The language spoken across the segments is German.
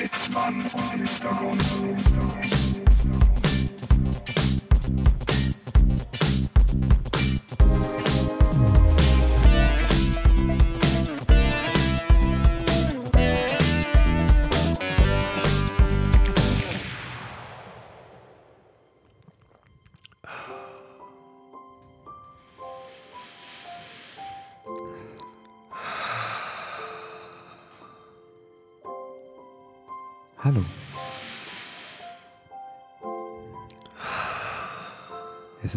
Sitzmann und Mr.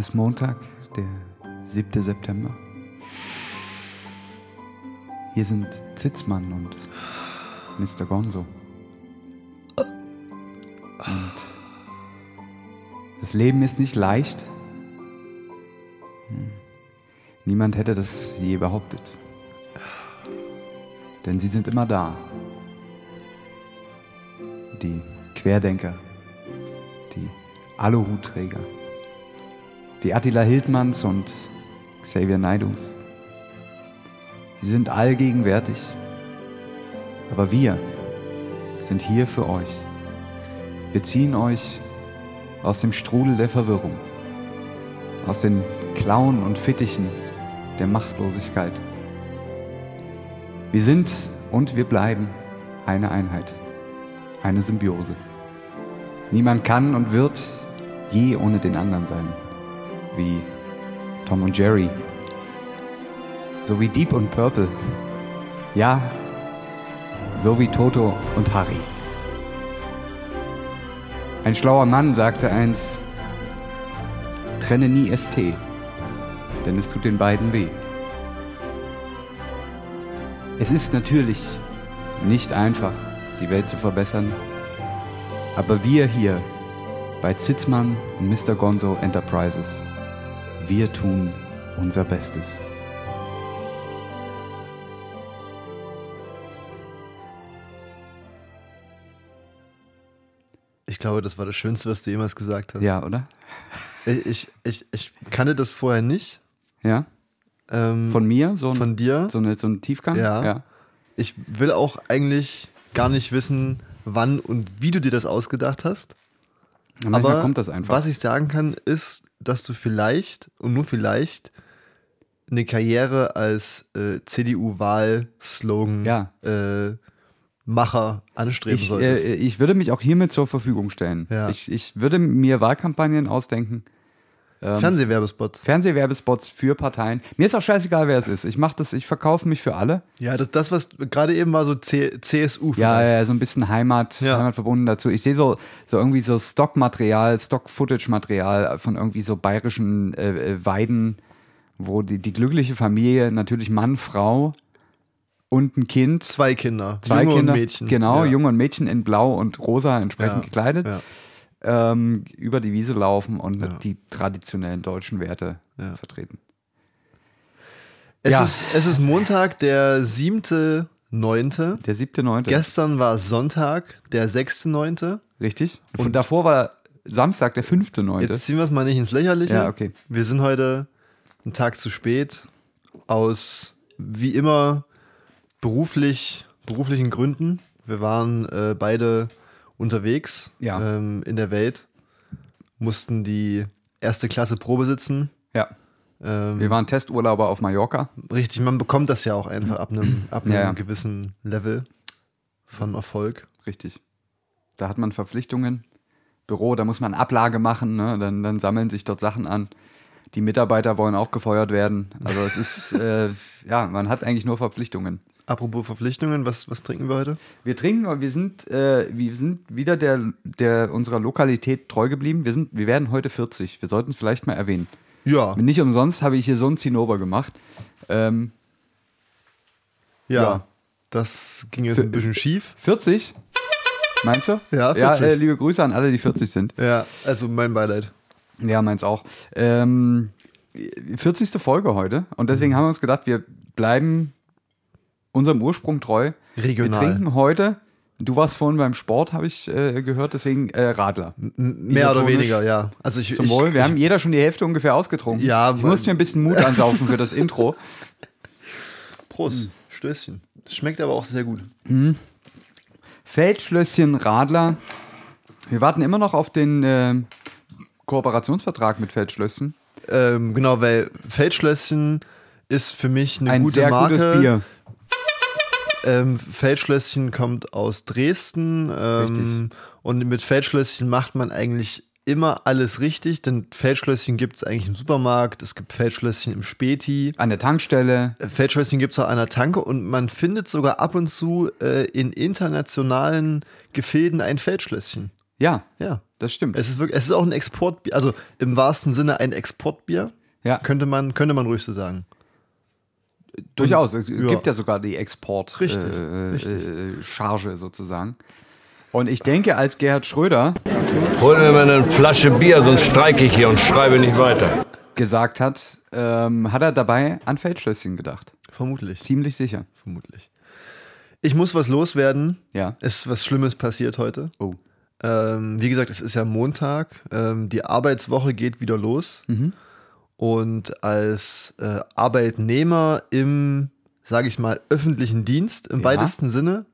ist Montag, der 7. September. Hier sind Zitzmann und Mr. Gonzo. Und das Leben ist nicht leicht. Hm. Niemand hätte das je behauptet. Denn sie sind immer da die Querdenker, die Aluhutträger, die Attila Hildmanns und Xavier Naidus. Sie sind allgegenwärtig, aber wir sind hier für euch. Wir ziehen euch aus dem Strudel der Verwirrung, aus den Klauen und Fittichen der Machtlosigkeit. Wir sind und wir bleiben eine Einheit eine Symbiose. Niemand kann und wird je ohne den anderen sein. Wie Tom und Jerry. So wie Deep und Purple. Ja, so wie Toto und Harry. Ein schlauer Mann sagte eins, trenne nie ST, denn es tut den beiden weh. Es ist natürlich nicht einfach, die Welt zu verbessern. Aber wir hier bei Zitzmann und Mr. Gonzo Enterprises, wir tun unser Bestes. Ich glaube, das war das Schönste, was du jemals gesagt hast. Ja, oder? Ich, ich, ich, ich kannte das vorher nicht. Ja. Ähm, Von mir? So ein, Von dir? So, eine, so ein Tiefgang? Ja. ja. Ich will auch eigentlich gar nicht wissen, wann und wie du dir das ausgedacht hast. Aber kommt das einfach. was ich sagen kann, ist, dass du vielleicht und nur vielleicht eine Karriere als äh, CDU-Wahl-Slogan Ja. äh, anstreben ich, solltest. äh, ich würde mich auch hiermit zur Verfügung stellen. Ja. Ich, ich würde mir Wahlkampagnen ausdenken. Ähm, Fernsehwerbespots. Fernsehwerbespots für Parteien. Mir ist auch scheißegal, wer es ist. Ich mache das, ich verkaufe mich für alle. Ja, das, das was gerade eben war so C CSU Ja, vielleicht. ja, so ein bisschen Heimat, Ja. Heimatverbunden dazu. Ich sehe so, so irgendwie so Stockmaterial, Stock-Footage-Material von irgendwie so bayerischen äh, äh, Weiden, wo die, die glückliche Familie, natürlich Mann, Frau und ein Kind. Zwei Kinder, Zwei Junge Kinder, und Mädchen. Genau, ja. Junge und Mädchen in Blau und Rosa entsprechend gekleidet, ja. Ähm, über die Wiese laufen und Ja. die traditionellen deutschen Werte Ja. vertreten. Es, Ja. ist, es ist Montag, der 7.9. Der siebte, neunte. Gestern war Sonntag, der 6.9. Richtig? Und davor war Samstag, der fünfte, neunte. Jetzt ziehen wir es mal nicht ins Lächerliche. Ja, okay. Wir sind heute einen Tag zu spät aus, wie immer, beruflich, beruflichen Gründen. Wir waren äh, beide unterwegs Ja. ähm, in der Welt, mussten die erste Klasse Probe sitzen. Ja. Ähm, Wir waren Testurlauber auf Mallorca. Richtig, man bekommt das ja auch einfach ab einem, ab einem Ja, ja. gewissen Level von Erfolg. Richtig. Da hat man Verpflichtungen. Büro, da muss man Ablage machen, ne? dann, dann sammeln sich dort Sachen an. Die Mitarbeiter wollen auch gefeuert werden. Also es ist, äh, ja, man hat eigentlich nur Verpflichtungen. Apropos Verpflichtungen, was, was trinken wir heute? Wir trinken, aber wir sind, äh, wir sind wieder der, der unserer Lokalität treu geblieben. Wir, sind, wir werden heute 40. Wir sollten es vielleicht mal erwähnen. Ja, Nicht umsonst habe ich hier so einen Zinnober gemacht. Ähm, ja. ja. Das ging jetzt ein bisschen schief. 40? Meinst du? Ja, Ja, 40. äh, liebe Grüße an alle, die 40 sind. Ja, also mein Beileid. Ja, meins auch. Ähm, 40. Folge heute. Und deswegen Mhm. haben wir uns gedacht, wir bleiben unserem Ursprung treu. Regional. Wir trinken heute, du warst vorhin beim Sport, habe ich äh, gehört, deswegen äh, Radler. Mehr oder weniger, ja. Also ich, Zum ich, Wohl. Wir ich, haben jeder schon die Hälfte ungefähr ausgetrunken. Ja, ich musste mir ein bisschen Mut ansaufen für das Intro. Prost, Stößchen. Schmeckt aber auch sehr gut. Feldschlösschen Radler. Wir warten immer noch auf den äh, Kooperationsvertrag mit Feldschlösschen. Ähm, genau, weil Feldschlösschen ist für mich eine Ein gute sehr Marke. gutes Bier. Ähm, Feldschlösschen kommt aus Dresden Richtig. ähm, und mit Feldschlösschen macht man eigentlich immer alles richtig, denn Feldschlösschen gibt es eigentlich im Supermarkt, es gibt Feldschlösschen im Späti, An der Tankstelle. Äh, Feldschlösschen gibt es auch an der Tanke und man findet sogar ab und zu äh, in internationalen Gefilden ein Feldschlösschen. Ja, Ja. das stimmt. Es ist wirklich, es ist auch ein Exportbier, also im wahrsten Sinne ein Exportbier, ja, könnte man, könnte man ruhig so sagen. Durchaus. Es ja. gibt ja sogar die Export Richtig, äh. Äh, Charge sozusagen. Und ich denke, als Gerhard Schröder Hol mir mal eine Flasche Bier, sonst streike ich hier und schreibe nicht weiter. gesagt hat, ähm, hat er dabei an Feldschlösschen gedacht. Vermutlich. Ziemlich sicher. Vermutlich. Ich muss was loswerden. Ja. Es ist was Schlimmes passiert heute. Oh. Ähm, wie gesagt, es ist ja Montag. Ähm, die Arbeitswoche geht wieder los. Und als äh, Arbeitnehmer im, sage ich mal, öffentlichen Dienst im Ja. weitesten Sinne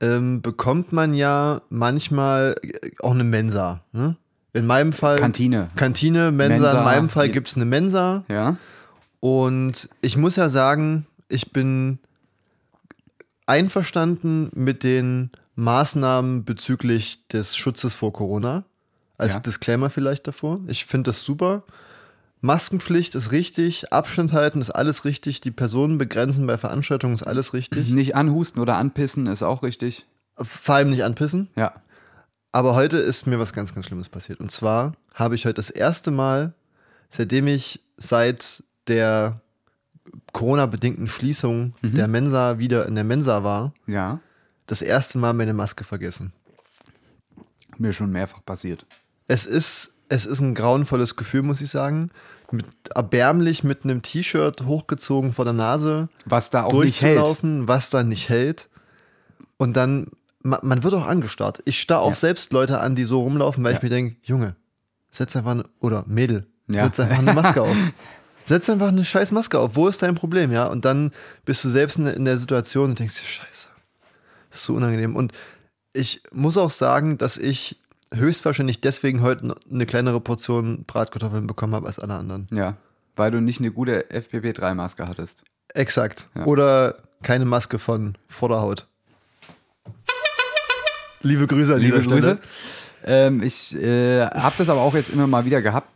ähm, bekommt man ja manchmal äh, auch eine Mensa. Ne? In meinem Fall. Kantine. Kantine, Mensa. Mensa, in meinem Fall gibt es eine Mensa. Ja. Und ich muss ja sagen, ich bin einverstanden mit den Maßnahmen bezüglich des Schutzes vor Corona. Als Ja. Disclaimer vielleicht davor. Ich finde das super. Maskenpflicht ist richtig, Abstand halten ist alles richtig, die Personen begrenzen bei Veranstaltungen ist alles richtig. Nicht anhusten oder anpissen ist auch richtig. Vor allem nicht anpissen. Ja. Aber heute ist mir was ganz, ganz Schlimmes passiert. Und zwar habe ich heute das erste Mal, seitdem ich seit der Corona-bedingten Schließung der Mensa wieder in der Mensa war, Ja. das erste Mal meine Maske vergessen. Mir schon mehrfach passiert. Es ist, es ist ein grauenvolles Gefühl, muss ich sagen. Mit, erbärmlich mit einem T-Shirt hochgezogen vor der Nase Was da auch nicht hält. durchzulaufen, was dann nicht hält. Und dann, man, man wird auch angestarrt. Ich starr auch Ja. selbst Leute an, die so rumlaufen, weil Ja. ich mir denke, Junge, setz einfach eine, oder Mädel, Ja. setz einfach eine Maske auf. Setz einfach eine scheiß Maske auf. Wo ist dein Problem, ja? Und dann bist du selbst in, in der Situation und denkst scheiße, das ist so unangenehm. Und ich muss auch sagen, dass ich höchstwahrscheinlich deswegen heute eine kleinere Portion Bratkartoffeln bekommen habe als alle anderen. Ja. Weil du nicht eine gute FPP3-Maske hattest. Exakt. Ja. Oder keine Maske von Vorderhaut. Liebe Grüße an Liebe dieser Stelle. Grüße. Ähm, ich äh, habe das aber auch jetzt immer mal wieder gehabt.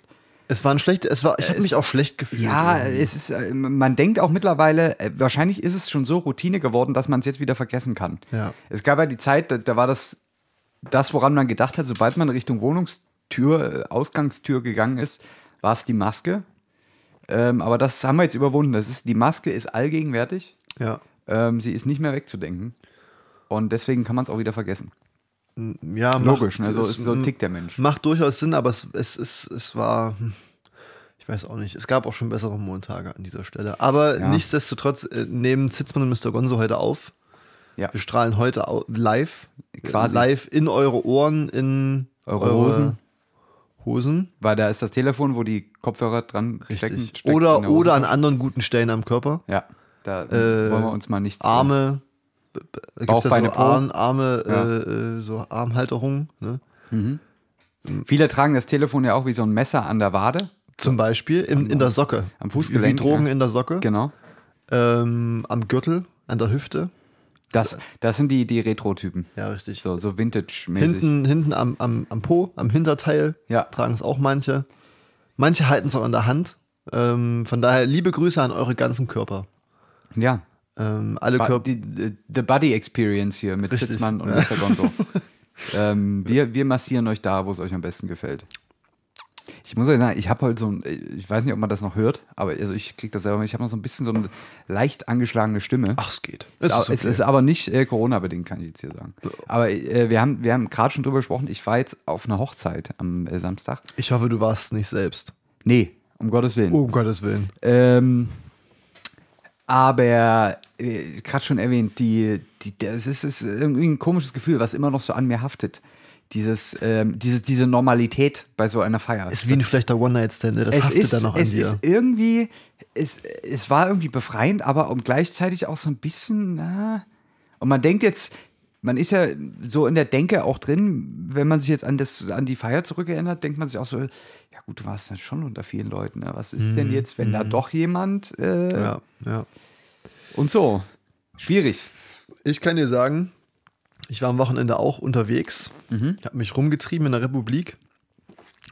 Es war ein schlecht, es war, ich habe Es- mich auch schlecht gefühlt. Ja, irgendwie. es ist, äh, man denkt auch mittlerweile, äh, wahrscheinlich ist es schon so Routine geworden, dass man es jetzt wieder vergessen kann. Ja. Es gab ja die Zeit, da, da war das, das, woran man gedacht hat, sobald man Richtung Wohnungstür, äh, Ausgangstür gegangen ist, war es die Maske. Ähm, aber das haben wir jetzt überwunden. Das ist, die Maske ist allgegenwärtig. ja. Ähm, sie ist nicht mehr wegzudenken. Und deswegen kann man es auch wieder vergessen. ja Logisch, ne? so, es ist, so tickt der Mensch. Macht durchaus Sinn, aber es, es, es, es war, hm, ich weiß auch nicht, es gab auch schon bessere Montage an dieser Stelle. Aber Ja. nichtsdestotrotz äh, nehmen Zitzmann und Mr. Gonzo heute auf. Ja. Wir strahlen heute live, Quasi. live in eure Ohren, in Eure Hosen. Hosen. Weil da ist das Telefon, wo die Kopfhörer dran stecken. Oder, der oder an anderen guten Stellen am Körper. Ja, da Äh, wollen wir uns mal nichts. Arme, b- gibt's Beine, so. Arm, Arme, Ja. äh, äh, so Armhalterungen. Ne? Viele tragen das Telefon ja auch wie so ein Messer an der Wade. Zum Beispiel in, in der Socke. am Fußgelenk, Wie Drogen ja. in der Socke. Genau. Ähm, am Gürtel, an der Hüfte. Das, das sind die, die Retro-Typen. Ja, richtig. So, so Vintage-mäßig. hinten hinten am, am, am Po, am Hinterteil Ja. tragen es auch manche. Manche halten es auch in der Hand. Ähm, von daher liebe Grüße an eure ganzen Körper. Ja. Ähm, alle Ba- Körper. die, die, the Body Experience hier mit Richtig, Sitzmann und ja. Mr. Gonzo. ähm, wir, wir massieren euch da, wo es euch am besten gefällt. Ich muss euch sagen, ich habe heute so ein, ich weiß nicht, ob man das noch hört, aber also ich kriege das selber mit, ich habe noch so ein bisschen so eine leicht angeschlagene Stimme. Ach, es geht. Es, ist okay. ist aber nicht äh, Corona-bedingt, kann ich jetzt hier sagen. Aber äh, wir haben, wir haben gerade schon drüber gesprochen, ich war jetzt auf einer Hochzeit am äh, Samstag. Ich hoffe, du warst nicht selbst. Nee, um Gottes Willen. Oh, um Gottes Willen. Ähm, aber äh, gerade schon erwähnt, die, die, das ist, ist irgendwie ein komisches Gefühl, was immer noch so an mir haftet. Dieses, ähm, diese, diese Normalität bei so einer Feier. Ist wie ein schlechter One-Night-Stand, ne? das es haftet ist, dann noch an es dir. ist irgendwie, es, es war irgendwie befreiend, aber um gleichzeitig auch so ein bisschen, na, und man denkt jetzt, man ist ja so in der Denke auch drin, wenn man sich jetzt an, das, an die Feier zurückerinnert, denkt man sich auch so, ja gut, du warst dann schon unter vielen Leuten. Ne? Was ist denn jetzt, wenn da doch jemand äh, Mhm. Ja, ja. und so? Schwierig. Ich kann dir sagen, ich war am Wochenende auch unterwegs. Mhm. Ich habe mich rumgetrieben in der Republik.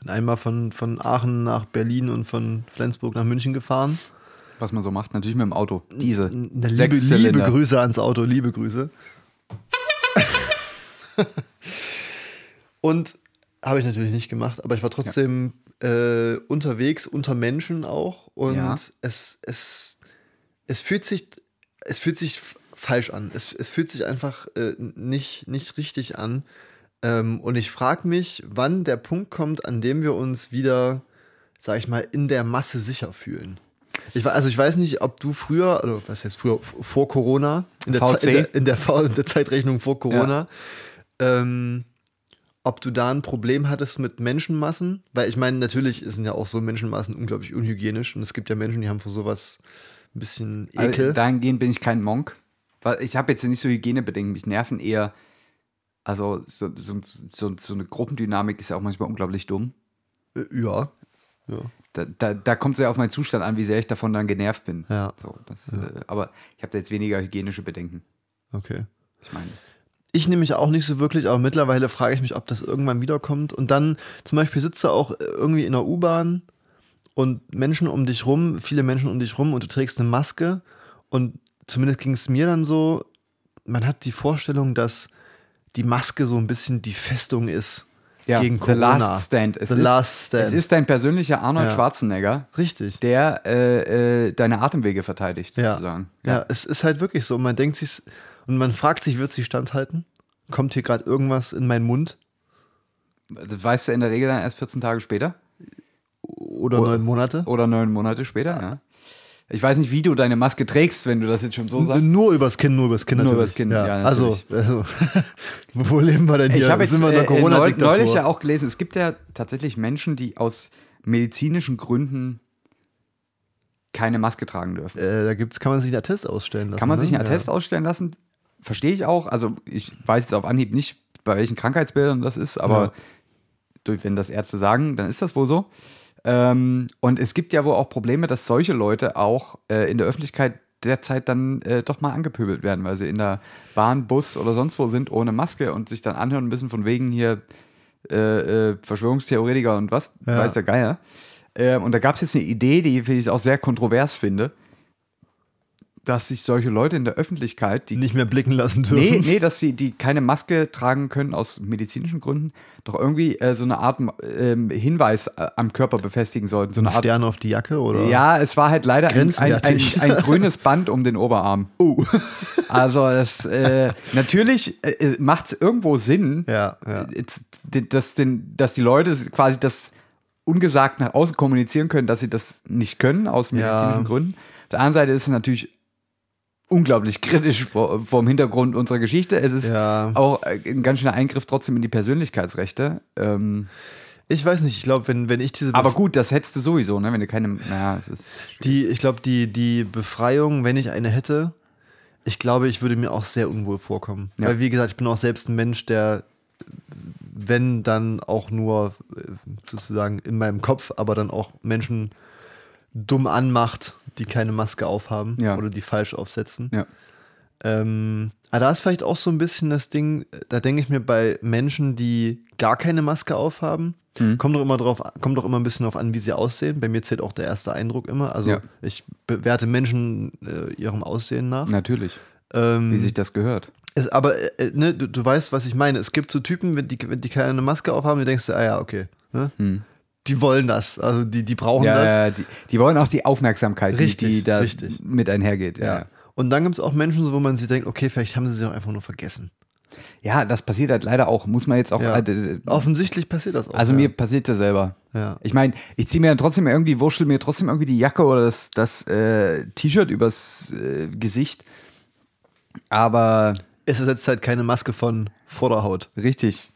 Einmal von, von Aachen nach Berlin und von Flensburg nach München gefahren. Was man so macht, natürlich mit dem Auto. Diese Na, liebe, liebe. Grüße ans Auto, liebe Grüße. und habe ich natürlich nicht gemacht, aber ich war trotzdem äh, unterwegs, unter Menschen auch. Und Ja. es, es, es fühlt sich, es fühlt sich falsch an. Es, es fühlt sich einfach äh, nicht, nicht richtig an. Ähm, und ich frage mich, wann der Punkt kommt, an dem wir uns wieder, sag ich mal, in der Masse sicher fühlen. Ich, also ich weiß nicht, ob du früher, oder was heißt früher, vor Corona, in der, VC? Ze- in der, in der, in der Zeitrechnung vor Corona, ähm, ob du da ein Problem hattest mit Menschenmassen, weil ich meine, natürlich sind ja auch so Menschenmassen unglaublich unhygienisch und es gibt ja Menschen, die haben vor sowas ein bisschen Ekel. Also dahingehend bin ich kein Monk. Ich habe jetzt nicht so Hygienebedenken. Mich nerven eher, also so, so, so, so eine Gruppendynamik ist ja auch manchmal unglaublich dumm. Äh, ja. ja. Da, da, da kommt es ja auf meinen Zustand an, wie sehr ich davon dann genervt bin. Ja. So, das, Äh, aber ich habe da jetzt weniger hygienische Bedenken. Okay. Ich meine, Ich nehme mich auch nicht so wirklich, aber mittlerweile frage ich mich, ob das irgendwann wiederkommt. Und dann zum Beispiel sitzt du auch irgendwie in der U-Bahn und Menschen um dich rum, viele Menschen um dich rum und du trägst eine Maske. Und zumindest ging es mir dann so, man hat die Vorstellung, dass die Maske so ein bisschen die Festung ist gegen The Corona. Last Stand. Es The ist, Last Stand. Es ist dein persönlicher Arnold Ja. Schwarzenegger, Richtig. der äh, äh, deine Atemwege verteidigt, Ja. sozusagen. ja. es ist halt wirklich so. Man denkt sich, und man fragt sich, wird sie standhalten? Kommt hier gerade irgendwas in meinen Mund? Das weißt du in der Regel dann erst 14 Tage später Oder Oder- neun Monate? oder neun Monate später. Ja. Ich weiß nicht, wie du deine Maske trägst, wenn du das jetzt schon so sagst. Nur übers Kinn, nur übers Kinn Nur natürlich. übers Kinn, ja, also, natürlich. also wo leben wir denn hier? Ich habe jetzt äh, neu, Corona-Diktatur? neulich ja auch gelesen, es gibt ja tatsächlich Menschen, die aus medizinischen Gründen keine Maske tragen dürfen. äh, da gibt's, kann man sich einen Attest ausstellen lassen. Kann man ne? sich einen Ja. Attest ausstellen lassen? Verstehe ich auch. Also ich weiß jetzt auf Anhieb nicht, bei welchen Krankheitsbildern das ist, aber Ja. wenn das Ärzte sagen, dann ist das wohl so. Ähm, und es gibt ja wohl auch Probleme, dass solche Leute auch äh, in der Öffentlichkeit derzeit dann äh, doch mal angepöbelt werden, weil sie in der Bahn, Bus oder sonst wo sind ohne Maske und sich dann anhören bisschen von wegen hier äh, äh, Verschwörungstheoretiker und was, Ja. weiß der Geier. Ähm, und da gab es jetzt eine Idee, die ich auch sehr kontrovers finde, dass sich solche Leute in der Öffentlichkeit, die Nicht mehr blicken lassen dürfen. Nee, nee, dass sie die keine Maske tragen können aus medizinischen Gründen, doch irgendwie äh, so eine Art ähm, Hinweis äh, am Körper befestigen sollten. So Ein eine Art. Stern auf die Jacke oder? Ja, es war halt leider ein, ein, ein, ein grünes Band um den Oberarm. Uh. Also das äh, natürlich äh, macht es irgendwo Sinn, Ja, ja. dass, den, dass die Leute quasi das ungesagt nach außen kommunizieren können, dass sie das nicht können aus medizinischen Ja. Gründen. Auf der anderen Seite ist es natürlich unglaublich kritisch vor, vor dem Hintergrund unserer Geschichte. Es ist Ja. auch ein ganz schöner Eingriff trotzdem in die Persönlichkeitsrechte. Ähm, Ich weiß nicht, ich glaube, wenn, wenn ich diese aber Bef- gut, das hättest du sowieso, ne? wenn du keine. Naja, es ist. die, ich glaube, die, die Befreiung, wenn ich eine hätte, ich glaube, ich würde mir auch sehr unwohl vorkommen. Ja. Weil, wie gesagt, ich bin auch selbst ein Mensch, der, wenn dann auch nur äh, sozusagen in meinem Kopf, aber dann auch Menschen dumm anmacht, die keine Maske aufhaben Ja. oder die falsch aufsetzen. Ja. Ähm, aber da ist vielleicht auch so ein bisschen das Ding, da denke ich mir bei Menschen, die gar keine Maske aufhaben, Mhm. kommt doch immer drauf, kommt doch immer ein bisschen darauf an, wie sie aussehen. Bei mir zählt auch der erste Eindruck immer. Also Ja. ich bewerte Menschen äh, ihrem Aussehen nach. Natürlich, Ähm, wie sich das gehört. es, aber äh, ne, du, du weißt, was ich meine. Es gibt so Typen, wenn die, wenn die keine Maske aufhaben, die denkst du, ah ja, okay. Ne? Die wollen das. Also die, die brauchen. Ja, das. ja, die, die wollen auch die Aufmerksamkeit, die, Richtig, die da richtig. mit einhergeht. Ja. Ja. Und dann gibt es auch Menschen, so, wo man sich denkt, okay, vielleicht haben sie sich auch einfach nur vergessen. ja, das passiert halt leider auch, muss man jetzt auch. Ja. äh, äh, Offensichtlich passiert das auch. also ja. mir passiert das selber. Ja. Ich meine, ich ziehe mir dann trotzdem irgendwie, wurschtel mir trotzdem irgendwie die Jacke oder das, das äh, T-Shirt übers äh, Gesicht. Aber Es ersetzt halt keine Maske von Vorderhaut. richtig.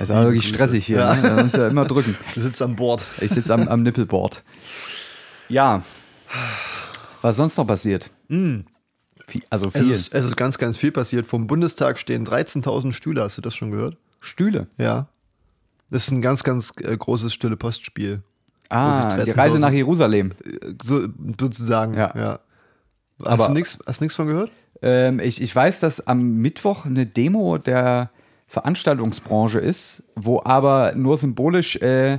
Ist aber wirklich stressig hier. Ja. Ne? Da du ja immer drücken. Du sitzt an Bord. Ich sitze am, am Nippelboard. Ja. Was sonst noch passiert? Viel, also Es viel. ist, es ist ganz, ganz viel passiert. Vom Bundestag stehen 13.000 Stühle. Hast du das schon gehört? Stühle. Ja. Das ist ein ganz, ganz äh, großes stille Postspiel. Ah, die Reise 13.000 nach Jerusalem. Äh, So, sozusagen. Ja. ja. Hast Aber- du nichts hast von gehört? Ähm, ich, ich weiß, dass am Mittwoch eine Demo der Veranstaltungsbranche ist, wo aber nur symbolisch, äh,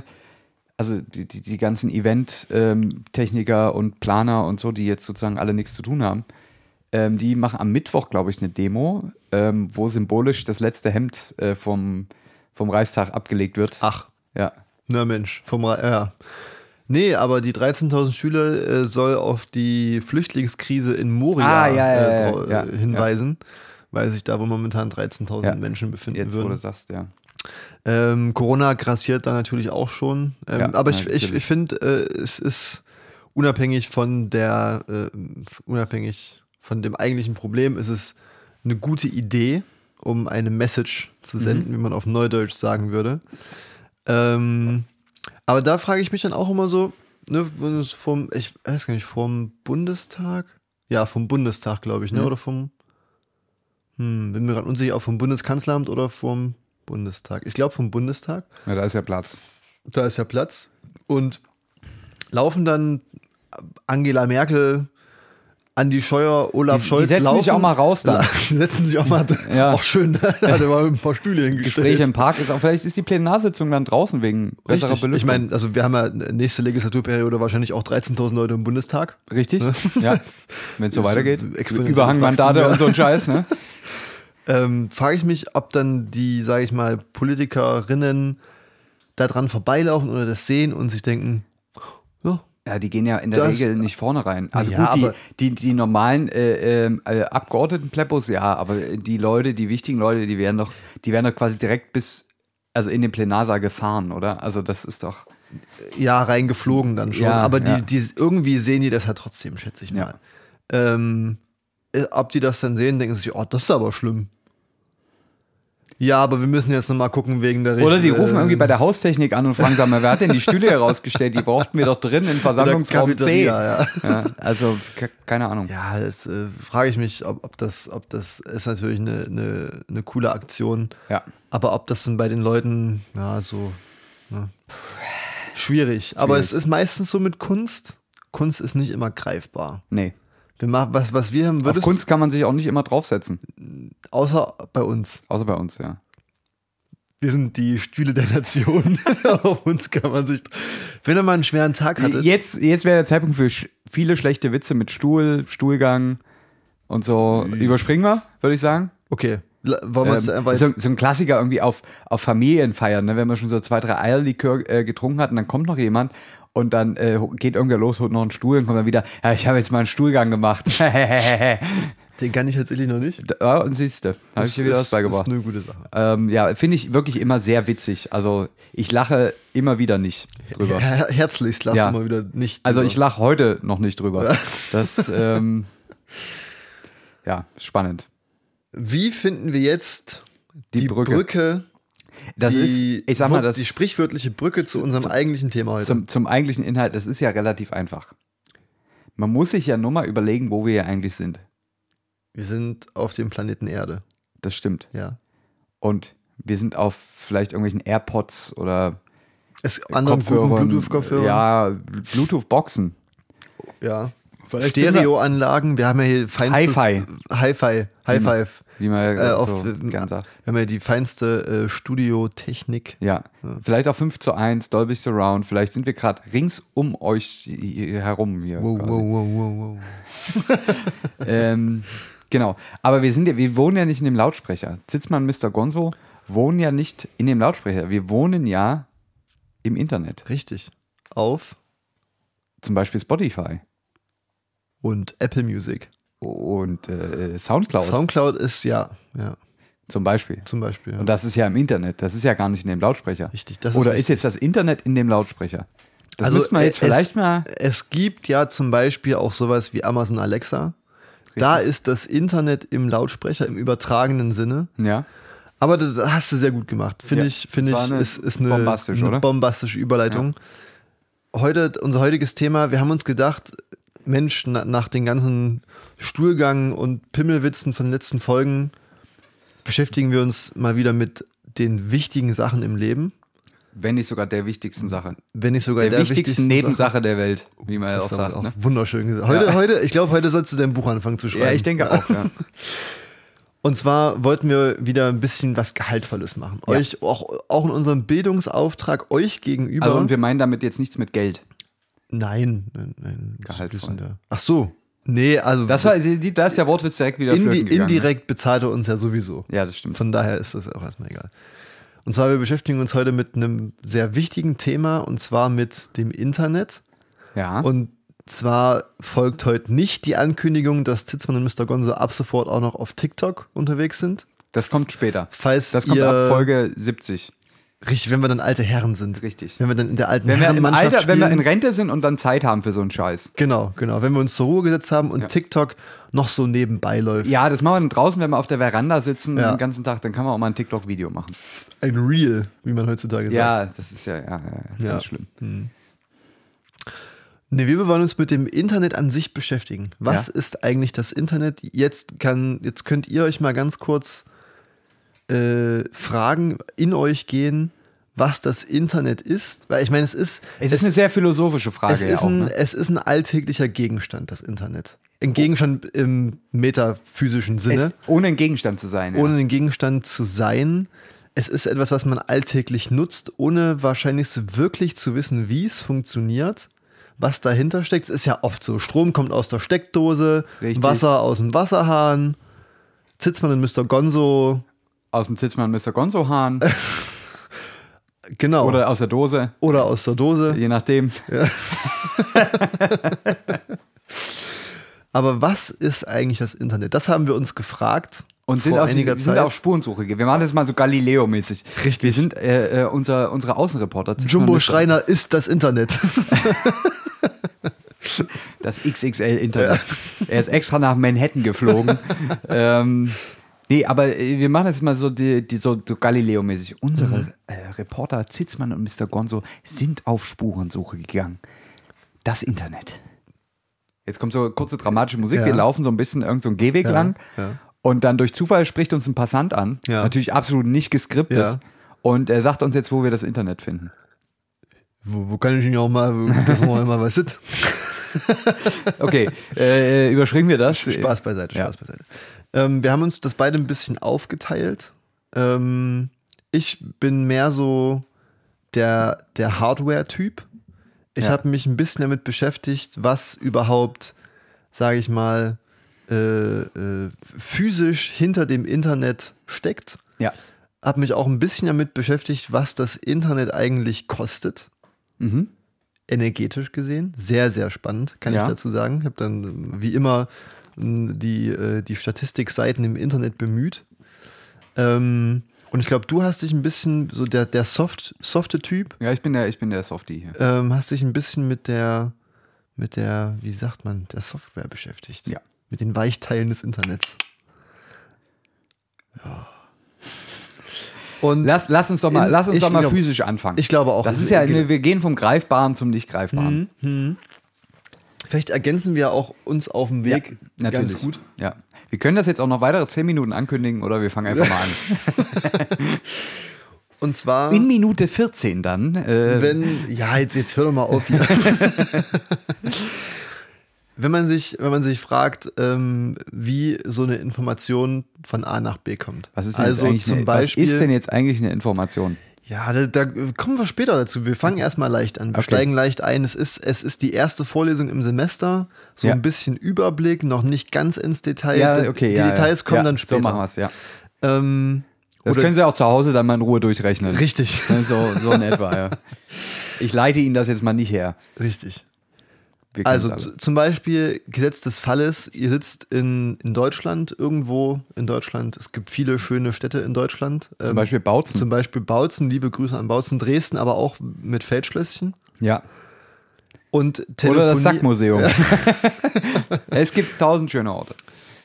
also die, die, die ganzen Event-Techniker und Planer und so, die jetzt sozusagen alle nichts zu tun haben, ähm, die machen am Mittwoch, glaube ich, eine Demo, ähm, wo symbolisch das letzte Hemd äh, vom, vom Reichstag abgelegt wird. Ach, Ja. na Mensch. Vom Ra ja. Nee, aber die 13.000 Schüler äh, soll auf die Flüchtlingskrise in Moria Ah, ja, ja, äh, ja, drau- ja, hinweisen, weil sich da wohl momentan 13.000 Ja. Menschen befinden Jetzt, wo du würden. sagst, ja. Ähm, Corona grassiert da natürlich auch schon. Ähm, Ja, aber ich, ich, ich finde, äh, es ist unabhängig von der, äh, unabhängig von dem eigentlichen Problem, ist es eine gute Idee, um eine Message zu senden, wie man auf Neudeutsch sagen würde. Ähm, aber da frage ich mich dann auch immer so, ne, wenn es vom, ich weiß gar nicht, vom Bundestag? Ja, vom Bundestag, glaube ich, ne? Mhm. Oder vom, hm, bin mir gerade unsicher, auch vom Bundeskanzleramt oder vom Bundestag. Ich glaube vom Bundestag. ja. Da ist ja Platz. Da ist ja Platz. Und laufen dann Angela Merkel, Andi Scheuer, Olaf Die- die Scholz setzen laufen. sich auch mal raus. Die setzen sich auch mal, Ja. auch schön, da hat er mal ein paar Stühle hingestellt. Gespräche im Park ist auch, vielleicht ist die Plenarsitzung dann draußen wegen besserer Richtig. Belüftung. Ich meine, also wir haben ja nächste Legislaturperiode wahrscheinlich auch 13.000 Leute im Bundestag. Richtig? Ja. Wenn es so weitergeht. Überhangmandate und so ein Scheiß, ne? Ähm, Frage ich mich, ob dann die, sage ich mal, Politikerinnen da dran vorbeilaufen oder das sehen und sich denken, ja, Ja, die gehen ja in der Das- Regel nicht vorne rein. Also Ja, gut, die, die, die normalen äh, ähm, äh, Abgeordnetenpleppos, ja, aber die Leute, die wichtigen Leute, die werden doch, die werden doch quasi direkt bis, also in den Plenarsaal gefahren, oder? Also das ist doch, ja, reingeflogen dann schon. Ja, aber die, ja. die irgendwie sehen die das halt trotzdem, schätze ich mal. Ja. Ähm, äh, ob die das dann sehen, denken sich, oh, das ist aber schlimm. Ja, aber wir müssen jetzt nochmal gucken wegen der oder die rufen äh, irgendwie bei der Haustechnik an und fragen, sag mal, wer hat denn die Stühle herausgestellt? Die brauchten wir doch drin im oder Versammlungsraum C. Ja, Ja, also, ke- keine Ahnung. ja das äh, frage ich mich, ob, ob das, ob das ist natürlich eine, eine, eine coole Aktion. Ja. Aber ob das dann bei den Leuten, ja, so ne? schwierig. Aber es ist meistens so mit Kunst. Kunst ist nicht immer greifbar. Nee. Wir machen, was, was wir haben, Auf würdest, Kunst kann man sich auch nicht immer draufsetzen. außer bei uns. Außer bei uns, ja. Wir sind die Stühle der Nation. Auf uns kann man sich. Wenn er mal einen schweren Tag hatte. Jetzt, jetzt wäre der Zeitpunkt für sch viele schlechte Witze mit Stuhl, Stuhlgang und so. Überspringen wir, würde ich sagen. Okay. La- Wollen wir es Ähm, einfach so, so ein Klassiker irgendwie auf, auf Familienfeiern, ne? wenn man schon so zwei, drei Eierlikör äh, getrunken hat und dann kommt noch jemand und dann äh, geht irgendwer los, holt noch einen Stuhl und kommt dann wieder, ja, ich habe jetzt mal einen Stuhlgang gemacht. Den kann ich tatsächlich noch nicht. ja, und siehst du, habe ich dir wieder was Das beigebracht. ist eine gute Sache. Ähm, ja, finde ich wirklich immer sehr witzig. Also ich lache immer wieder nicht drüber. Her herzlichst lass Ja. du mal wieder nicht. Also drüber. ich lache heute noch nicht drüber. Das, ähm, ja, spannend. Wie finden wir jetzt Die die, Brücke. Brücke, Das die, ist, ich sag mal, das die sprichwörtliche Brücke zu unserem eigentlichen Thema heute? zum, zum eigentlichen Inhalt, das ist ja relativ einfach. Man muss sich ja nur mal überlegen, wo wir hier eigentlich sind. wir sind auf dem Planeten Erde. Das stimmt. Ja. Und wir sind auf vielleicht irgendwelchen AirPods oder Es anderen Kopfhörern. Bluetooth-Kopfhörern. Ja, Bluetooth-Boxen. ja. Stereoanlagen. Wir haben ja hier feinstes Hi-Fi. Hi-Fi. High-Five. Wie man Äh, ja auf, so äh, gern sagt. Wir haben ja die feinste äh, Studiotechnik. Ja. Vielleicht auch 5 zu 1, Dolby Surround. Vielleicht sind wir gerade rings um euch herum. Hier Wow, quasi. wow, wow, wow, wow. Ähm, genau. Aber wir sind ja, wir wohnen ja nicht in dem Lautsprecher. Zitzmann, Mr. Gonzo wohnen ja nicht in dem Lautsprecher. Wir wohnen ja im Internet. Richtig. Auf Zum Beispiel Spotify und Apple Music. und äh, Soundcloud Soundcloud ist ja, ja, zum Beispiel. zum Beispiel. Ja. Und das ist ja im Internet. Das ist ja gar nicht in dem Lautsprecher. Richtig, das ist Oder ist richtig. jetzt das Internet in dem Lautsprecher? Das Also, müsste man jetzt äh, vielleicht es, mal. Es gibt ja zum Beispiel auch sowas wie Amazon Alexa. Da ist das Internet im Lautsprecher im übertragenen Sinne. Ja. Aber das hast du sehr gut gemacht. Finde Ja, ich, finde ich, eine ist, ist eine, bombastisch, eine bombastische Überleitung. Heute, unser heutiges Thema, wir haben uns gedacht, Mensch, na, nach den ganzen Stuhlgang und Pimmelwitzen von den letzten Folgen beschäftigen wir uns mal wieder mit den wichtigen Sachen im Leben. Wenn nicht sogar der wichtigsten Sache. Wenn nicht sogar Der, der, wichtigsten Sache. Nebensache der Welt, wie man ja auch sagt. auch Ne? wunderschön gesagt. Heute, Ja. heute, ich glaube, heute sollst du dein Buch anfangen zu schreiben. Ja, ich denke auch. Ja. Und zwar wollten wir wieder ein bisschen was Gehaltvolles machen. Ja. Euch, auch, auch in unserem Bildungsauftrag euch gegenüber. Also, und wir meinen damit jetzt nichts mit Geld. Nein, nein, nein. Gehaltvoll. Ach so. Nee, also Das war, da ist der Wortwitz direkt wieder indi gegangen. ne? indirekt bezahlt er uns ja sowieso. Ja, das stimmt. Von daher ist das auch erstmal egal. Und zwar, wir beschäftigen uns heute mit einem sehr wichtigen Thema und zwar mit dem Internet. Ja. Und zwar folgt heute nicht die Ankündigung, dass Zitzmann und Mr. Gonzo ab sofort auch noch auf TikTok unterwegs sind. das kommt später. Falls Das kommt ab Folge 70. Richtig, wenn wir dann alte Herren sind. Richtig. Wenn wir dann in der alten Wenn wir im Alter, wenn wir in spielen. Rente sind und dann Zeit haben für so einen Scheiß. Genau, genau. Wenn wir uns zur Ruhe gesetzt haben und Ja. TikTok noch so nebenbei läuft. Ja, das machen wir dann draußen, wenn wir auf der Veranda sitzen Ja. den ganzen Tag, dann kann man auch mal ein TikTok-Video machen. Ein Reel, wie man heutzutage sagt. Ja, das ist ja, ja, ja, Ja. ganz schlimm. Nee, wir wollen uns mit dem Internet an sich beschäftigen. Was ist eigentlich das Internet? Jetzt kann, jetzt könnt ihr euch mal ganz kurz äh, fragen, in euch gehen, was das Internet ist. Weil ich meine, es ist. Es, ist eine sehr philosophische Frage. es, ja ist auch, ein, ne? es ist ein alltäglicher Gegenstand, das Internet. Ein Gegenstand im metaphysischen Sinne. es, ohne ein Gegenstand zu sein. Ja. ohne den Gegenstand zu sein. Es ist etwas, was man alltäglich nutzt, ohne wahrscheinlich wirklich zu wissen, wie es funktioniert, was dahinter steckt. Es ist ja oft so, Strom kommt aus der Steckdose, Richtig. Wasser aus dem Wasserhahn, Zitzmann und Mr. Gonzo, Aus dem Zitzmann Mr. Gonzo-Hahn genau. oder aus der Dose, Oder aus der Dose. je nachdem. Aber was ist eigentlich das Internet? Das haben wir uns gefragt. Und sind, auf, die, einiger sind Zeit. auf Spurensuche. Wir machen das mal so Galileo-mäßig. Richtig. Wir sind äh, äh, unser, unsere Außenreporter. Jumbo. Schreiner ist das Internet. Das XXL-Internet. Er ist extra nach Manhattan geflogen. ähm, nee, aber äh, wir machen das mal so, die, die, so, so Galileo-mäßig. Unsere Mhm. äh, Reporter Zitzmann und Mr. Gonzo sind auf Spurensuche gegangen. Das Internet. Jetzt kommt so kurze dramatische Musik. Ja. Wir laufen so ein bisschen irgend so einen Gehweg lang. ja. Und dann durch Zufall spricht uns ein Passant an. Ja. Natürlich absolut nicht geskriptet. Ja. Und er sagt uns jetzt, wo wir das Internet finden. wo, wo kann ich ihn auch mal, dass man mal was sieht? Okay, äh, überspringen wir das. Spaß beiseite, Ja. Spaß beiseite. Ähm, wir haben uns das beide ein bisschen aufgeteilt. Ähm, ich bin mehr so der, der Hardware-Typ. Ich Ja. habe mich ein bisschen damit beschäftigt, was überhaupt, sage ich mal, äh, äh, physisch hinter dem Internet steckt. Ja. Habe mich auch ein bisschen damit beschäftigt, was das Internet eigentlich kostet Mhm. energetisch gesehen. Sehr, sehr spannend, kann Ja. ich dazu sagen. Ich habe dann wie immer die, äh, die Statistikseiten im Internet bemüht. Ähm, und ich glaube, du hast dich ein bisschen, so der, der soft, softe Typ, Ja, ich bin der, ich bin der Softie hier. ähm, hast dich ein bisschen mit der, mit der, wie sagt man, der Software beschäftigt. Ja. Mit den Weichteilen des Internets. Ja. Und Lass, lass uns doch mal, In- lass uns doch mal glaub- physisch anfangen. ich glaube auch. das ist ja, genau. wir gehen vom Greifbaren zum nicht Greifbaren. Vielleicht ergänzen wir auch uns auf dem Weg Natürlich. ganz gut. Ja. Wir können das jetzt auch noch weitere zehn Minuten ankündigen oder wir fangen einfach mal an. Und zwar. In Minute 14 dann. Äh, wenn, ja, jetzt, jetzt hör doch mal auf hier. wenn, man sich, wenn man sich fragt, ähm, wie so eine Information von A nach B kommt. was ist denn also jetzt eigentlich zum eine, Beispiel. was ist denn jetzt eigentlich eine Information? Ja, da, da kommen wir später dazu. Wir fangen erstmal leicht an. Wir Okay. steigen leicht ein. Es ist, es ist die erste Vorlesung im Semester. So Ja. ein bisschen Überblick, noch nicht ganz ins Detail. Ja, Die- okay. Die ja, Details kommen dann später. So machen wir es, ja. Ähm, Das oder- können Sie auch zu Hause dann mal in Ruhe durchrechnen. richtig, Ne, So, so in etwa, ja. Ich leite Ihnen das jetzt mal nicht her. richtig. Also zum Beispiel Gesetz des Falles, ihr sitzt in, in Deutschland, irgendwo in Deutschland, es gibt viele schöne Städte in Deutschland. zum Ähm, Beispiel Bautzen. Zum Beispiel Bautzen, liebe Grüße an Bautzen, Dresden, aber auch mit Feldschlösschen. ja. Und Oder das Sackmuseum. es gibt tausend schöne Orte.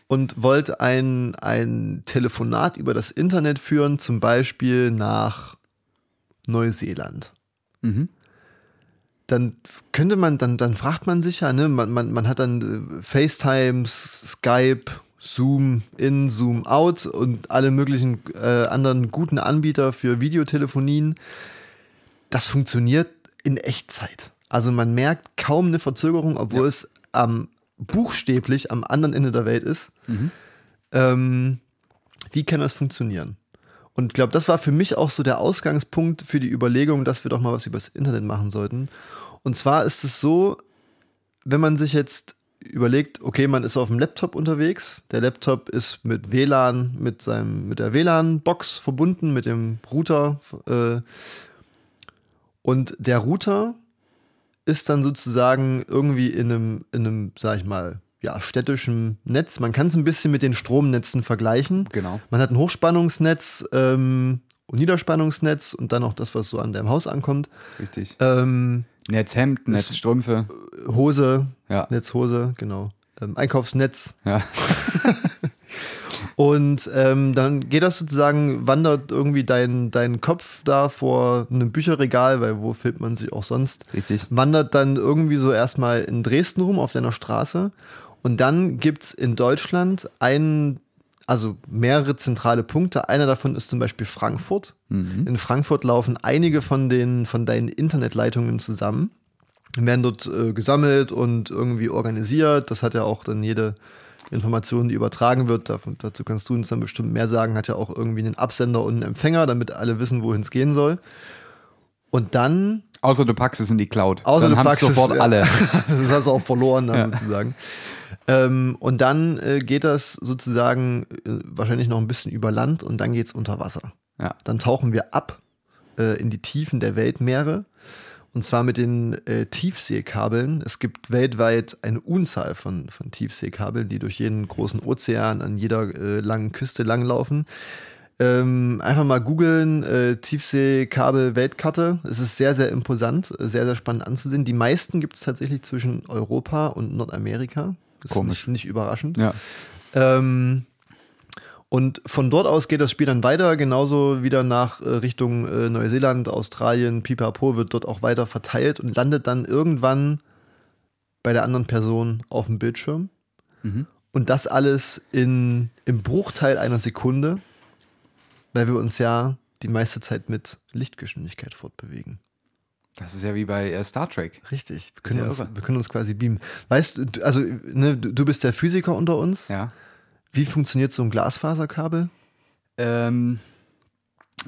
und wollt ein, ein Telefonat über das Internet führen, zum Beispiel nach Neuseeland. Mhm. Dann könnte man, dann, dann fragt man sich ja, ne, man, man, man hat dann äh, FaceTime, Skype, Zoom in, Zoom out und alle möglichen äh, anderen guten Anbieter für Videotelefonien. Das funktioniert in Echtzeit. Also man merkt kaum eine Verzögerung, obwohl Ja. es am buchstäblich am anderen Ende der Welt ist. Ähm, wie kann das funktionieren? Und ich glaube, das war für mich auch so der Ausgangspunkt für die Überlegung, dass wir doch mal was übers Internet machen sollten. Und zwar ist es so, wenn man sich jetzt überlegt, okay, man ist auf dem Laptop unterwegs, der Laptop ist mit WLAN, mit seinem, mit der WLAN-Box verbunden, mit dem Router, äh, und der Router ist dann sozusagen irgendwie in einem, in einem, sag ich mal, ja, städtischen Netz. Man kann es ein bisschen mit den Stromnetzen vergleichen. Genau. Man hat ein Hochspannungsnetz ähm, und Niederspannungsnetz und dann auch das, was so an deinem Haus ankommt. Richtig. Ähm, Netzhemd, Netzstrümpfe. Hose, Ja. Netzhose, genau. Ähm, Einkaufsnetz. Ja. Und ähm, dann geht das sozusagen, wandert irgendwie dein, dein Kopf da vor einem Bücherregal, weil wo filmt man sich auch sonst? Richtig. Wandert dann irgendwie so erstmal in Dresden rum auf deiner Straße. Und dann gibt es in Deutschland einen, also mehrere zentrale Punkte. Einer davon ist zum Beispiel Frankfurt. In Frankfurt laufen einige von, den, von deinen Internetleitungen zusammen, werden dort äh, gesammelt und irgendwie organisiert. Das hat ja auch dann jede Information, die übertragen wird. Davon, dazu kannst du uns dann bestimmt mehr sagen. Hat ja auch irgendwie einen Absender und einen Empfänger, damit alle wissen, wohin es gehen soll. Und dann Außer du packst es in die Cloud. Außer Dann du packst es, sofort ja. alle. das hast du auch verloren, dann sozusagen. Ähm, und dann äh, geht das sozusagen äh, wahrscheinlich noch ein bisschen über Land und dann geht es unter Wasser. Ja. Dann tauchen wir ab äh, in die Tiefen der Weltmeere. Und zwar mit den äh, Tiefseekabeln. Es gibt weltweit eine Unzahl von, von Tiefseekabeln, die durch jeden großen Ozean an jeder äh, langen Küste langlaufen. Ähm, einfach mal googeln, äh, Tiefseekabel-Weltkarte. Es ist sehr, sehr imposant, äh, sehr, sehr spannend anzusehen. Die meisten gibt es tatsächlich zwischen Europa und Nordamerika. Das Komisch. ist nicht, nicht überraschend. Ja. Ähm, und von dort aus geht das Spiel dann weiter, genauso wieder nach äh, Richtung äh, Neuseeland, Australien, Pipapo wird dort auch weiter verteilt und landet dann irgendwann bei der anderen Person auf dem Bildschirm. Und das alles in, im Bruchteil einer Sekunde, weil wir uns ja die meiste Zeit mit Lichtgeschwindigkeit fortbewegen. Das ist ja wie bei äh, Star Trek. Richtig, wir können, ja uns, irre. wir können uns quasi beamen. Weißt du, also ne, du bist der Physiker unter uns. Ja. Wie funktioniert so ein Glasfaserkabel? Ähm,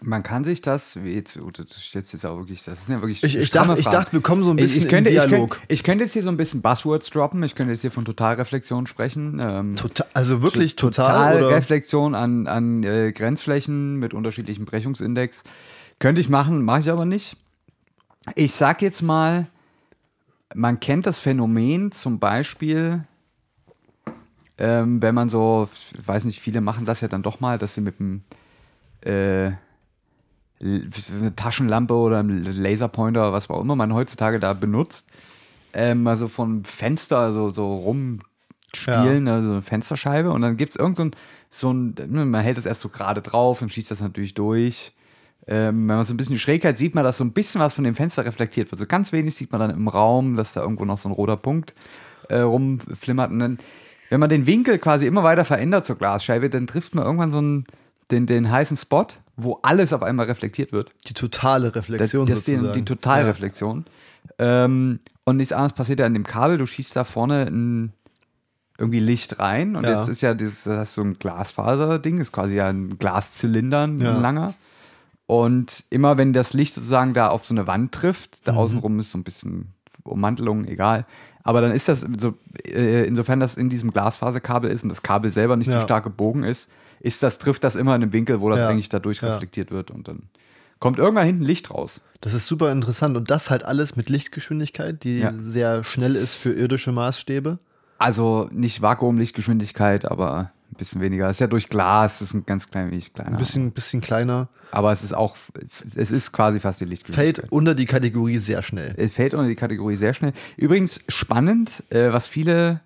man kann sich das, jetzt, oh, das steht jetzt auch wirklich, das sind ja wirklich. Ich, ich, dachte, ich dachte, wir kommen so ein Ich, bisschen ich, könnte, in ich, Dialog. könnte, ich könnte jetzt hier so ein bisschen Buzzwords droppen. Ich könnte jetzt hier von Totalreflexion sprechen. Ähm, Total, also wirklich total, oder? Reflexion an, an äh, Grenzflächen mit unterschiedlichem Brechungsindex. Könnte ich machen, mache ich aber nicht. Ich sag jetzt mal, man kennt das Phänomen zum Beispiel, ähm, wenn man so, ich weiß nicht, viele machen das ja dann doch mal, dass sie mit einem äh, eine Taschenlampe oder einem Laserpointer, was auch immer man heutzutage da benutzt, ähm, also vom Fenster so, so rumspielen, also eine Fensterscheibe und dann gibt es irgend so ein, so ein, man hält das erst so gerade drauf und schießt das natürlich durch. Ähm, wenn man so ein bisschen die Schrägheit sieht man, dass so ein bisschen was von dem Fenster reflektiert wird. So ganz wenig sieht man dann im Raum, dass da irgendwo noch so ein roter Punkt äh, rumflimmert. Und dann, wenn man den Winkel quasi immer weiter verändert zur Glasscheibe, dann trifft man irgendwann so einen, den, den heißen Spot, wo alles auf einmal reflektiert wird. Die totale Das, Reflexion das die, sozusagen. die Totalreflexion. Ähm, und nichts anderes passiert ja an dem Kabel. Du schießt da vorne ein, irgendwie Licht rein. Und Ja. jetzt ist ja dieses, das ist so ein Glasfaser-Ding, ist quasi ja ein Glaszylinder, ein Ja. langer. Und immer wenn das Licht sozusagen da auf so eine Wand trifft, Mhm. da außenrum ist so ein bisschen Ummantelung, egal. Aber dann ist das so, äh, insofern das in diesem Glasfaserkabel ist und das Kabel selber nicht Ja. so stark gebogen ist, ist das, trifft das immer in einem Winkel, wo das Ja. eigentlich dadurch Ja. reflektiert wird und dann kommt irgendwann hinten Licht raus. Das ist super interessant. Und das halt alles mit Lichtgeschwindigkeit, die Ja. sehr schnell ist für irdische Maßstäbe. Also nicht Vakuumlichtgeschwindigkeit, aber ein bisschen weniger. Ist ja durch Glas, ist ein ganz klein wenig kleiner. Ein bisschen, bisschen kleiner. aber es ist auch, es ist quasi fast die Lichtgeschwindigkeit. Fällt unter die Kategorie sehr schnell. Es fällt unter die Kategorie sehr schnell. Übrigens spannend, äh, was viele,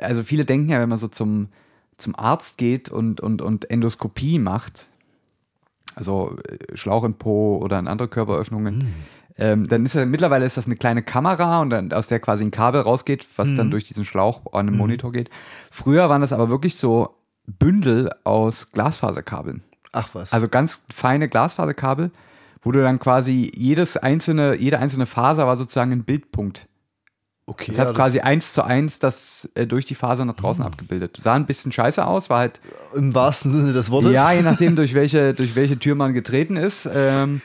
also viele denken ja, wenn man so zum, zum Arzt geht und, und, und Endoskopie macht, also äh, Schlauch im Po oder in andere Körperöffnungen. Mhm. Ähm, dann ist ja, mittlerweile ist das eine kleine Kamera und dann, aus der quasi ein Kabel rausgeht, was Mhm. dann durch diesen Schlauch an den Monitor geht. Früher waren das aber wirklich so Bündel aus Glasfaserkabeln. Ach was. Also ganz feine Glasfaserkabel, wo du dann quasi jedes einzelne, jede einzelne Faser war sozusagen ein Bildpunkt. okay. Es hat ja, quasi eins zu eins das äh, durch die Faser nach draußen abgebildet. Sah ein bisschen scheiße aus, war halt, Im wahrsten Sinne des Wortes. ja, je nachdem, durch welche, durch welche Tür man getreten ist. Ähm,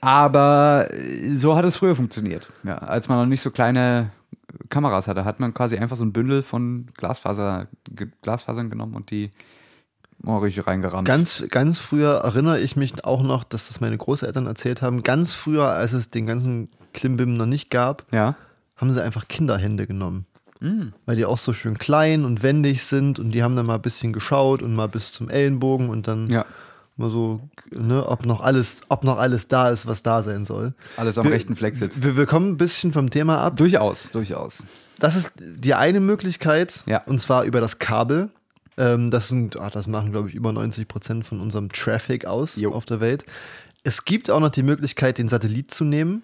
aber äh, so hat es früher funktioniert. Ja, als man noch nicht so kleine Kameras hatte, hat man quasi einfach so ein Bündel von Glasfaser, Glasfasern genommen und die mal richtig reingerammt. Ganz, ganz früher erinnere ich mich auch noch, dass das meine Großeltern erzählt haben. Ganz früher, als es den ganzen Klimbim noch nicht gab, ja. haben sie einfach Kinderhände genommen. Mm. Weil die auch so schön klein und wendig sind und die haben dann mal ein bisschen geschaut und mal bis zum Ellenbogen und dann Ja, mal so, ne, ob noch alles, ob noch alles da ist, was da sein soll. alles am Wir- rechten Fleck sitzt. Wir, wir kommen ein bisschen vom Thema ab. Durchaus, durchaus. Das ist die eine Möglichkeit, Ja. und zwar über das Kabel. Ähm, das, sind, ach, das machen, glaube ich, über 90 Prozent von unserem Traffic aus Jo. auf der Welt. Es gibt auch noch die Möglichkeit, den Satellit zu nehmen,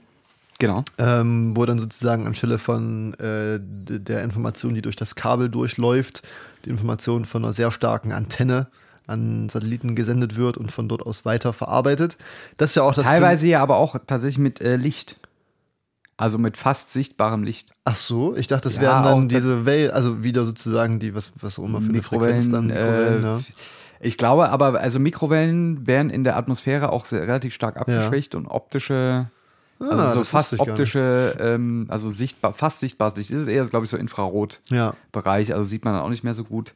Genau. ähm, wo dann sozusagen anstelle von äh, der Information, die durch das Kabel durchläuft, die Information von einer sehr starken Antenne an Satelliten gesendet wird und von dort aus weiter verarbeitet. Das ist ja auch das Teilweise ja aber auch tatsächlich mit äh, Licht. Also mit fast sichtbarem Licht. Ach so, ich dachte, das Ja, wären dann diese Wellen, also wieder sozusagen die, was, was auch immer für eine Frequenz dann. Mikrowellen, äh, ja. Ich glaube aber, also Mikrowellen werden in der Atmosphäre auch sehr, relativ stark abgeschwächt und optische, also Ah, so fast optische, ähm, also sichtbar, fast sichtbares Licht. Das ist eher, glaube ich, so Infrarotbereich, Ja. also sieht man dann auch nicht mehr so gut.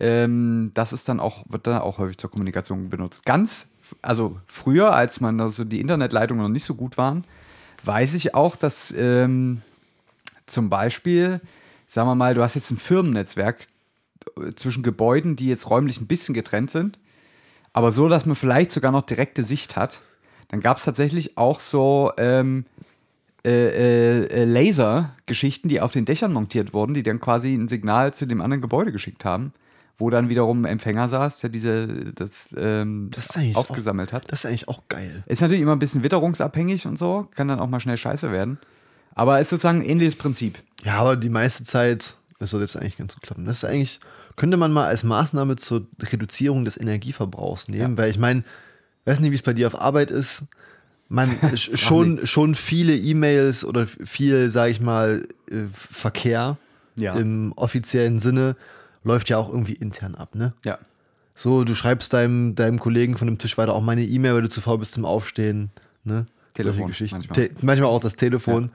Ähm, das ist dann auch, wird dann auch häufig zur Kommunikation benutzt. Ganz, also früher, als man also die Internetleitungen noch nicht so gut waren, weiß ich auch, dass ähm, zum Beispiel, sagen wir mal, du hast jetzt ein Firmennetzwerk äh, zwischen Gebäuden, die jetzt räumlich ein bisschen getrennt sind, aber so, dass man vielleicht sogar noch direkte Sicht hat. Dann gab es tatsächlich auch so ähm, äh, äh, äh, Laser-Geschichten, die auf den Dächern montiert wurden, die dann quasi ein Signal zu dem anderen Gebäude geschickt haben, wo dann wiederum ein Empfänger saß, der diese das, ähm, Das aufgesammelt hat. Das ist eigentlich auch geil. Ist natürlich immer ein bisschen witterungsabhängig und so, kann dann auch mal schnell scheiße werden. Aber ist sozusagen ein ähnliches Prinzip. Ja, aber die meiste Zeit, das soll jetzt eigentlich ganz gut klappen. Das ist eigentlich, könnte man mal als Maßnahme zur Reduzierung des Energieverbrauchs nehmen, weil ich meine, weiß nicht, wie es bei dir auf Arbeit ist. Man sch- schon, schon viele E-Mails oder viel, sage ich mal, äh, Verkehr Ja. im offiziellen Sinne läuft ja auch irgendwie intern ab, ne? Ja. So, du schreibst deinem, deinem Kollegen von dem Tisch weiter auch meine E-Mail, weil du zu faul bist zum Aufstehen. Ne? Telefon, manchmal. Te manchmal auch das Telefon.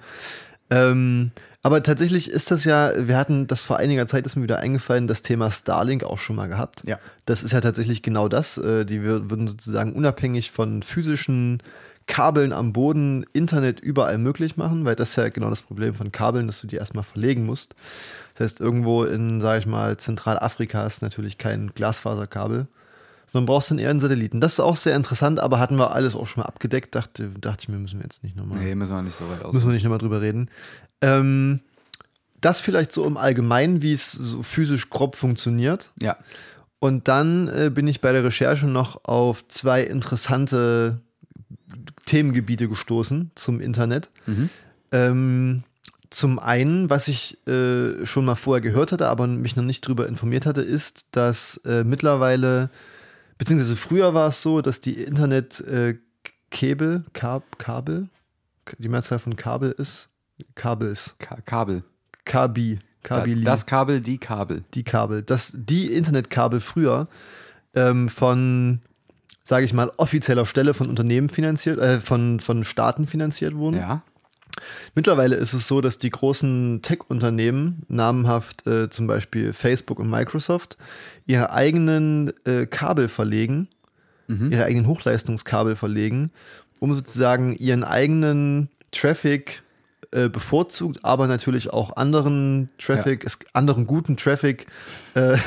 Ähm, aber tatsächlich ist das ja, wir hatten das vor einiger Zeit, ist mir wieder eingefallen, das Thema Starlink auch schon mal gehabt. Ja. Das ist ja tatsächlich genau das. Äh, die wir- würden sozusagen unabhängig von physischen Kabeln am Boden Internet überall möglich machen, weil das ist ja genau das Problem von Kabeln, dass du die erstmal verlegen musst. Das heißt, irgendwo in, sage ich mal, Zentralafrika ist natürlich kein Glasfaserkabel, sondern brauchst dann eher einen Satelliten. Das ist auch sehr interessant, aber hatten wir alles auch schon mal abgedeckt. Dachte, dachte ich mir, müssen wir jetzt nicht nochmal Nee, müssen wir nicht so weit aus. müssen wir nicht nochmal drüber reden. Ähm, das vielleicht so im Allgemeinen, wie es so physisch grob funktioniert. Ja. Und dann äh, bin ich bei der Recherche noch auf zwei interessante Themengebiete gestoßen zum Internet. Mhm. Ähm, zum einen, was ich äh, schon mal vorher gehört hatte, aber mich noch nicht darüber informiert hatte, ist, dass äh, mittlerweile, beziehungsweise früher war es so, dass die Internet-Kabel, Kab, Kabel, die Mehrzahl von Kabel ist, Kabels, Ka Kabel. Kabi, Kabili Das Kabel, die Kabel. die Kabel, dass die Internetkabel früher ähm, von, sage ich mal, offizieller Stelle von Unternehmen finanziert, äh, von, von Staaten finanziert wurden. Ja. Mittlerweile ist es so, dass die großen Tech-Unternehmen, namenhaft äh, zum Beispiel Facebook und Microsoft, ihre eigenen äh, Kabel verlegen, ihre eigenen Hochleistungskabel verlegen, um sozusagen ihren eigenen Traffic äh, bevorzugt, aber natürlich auch anderen Traffic, es, anderen guten Traffic äh,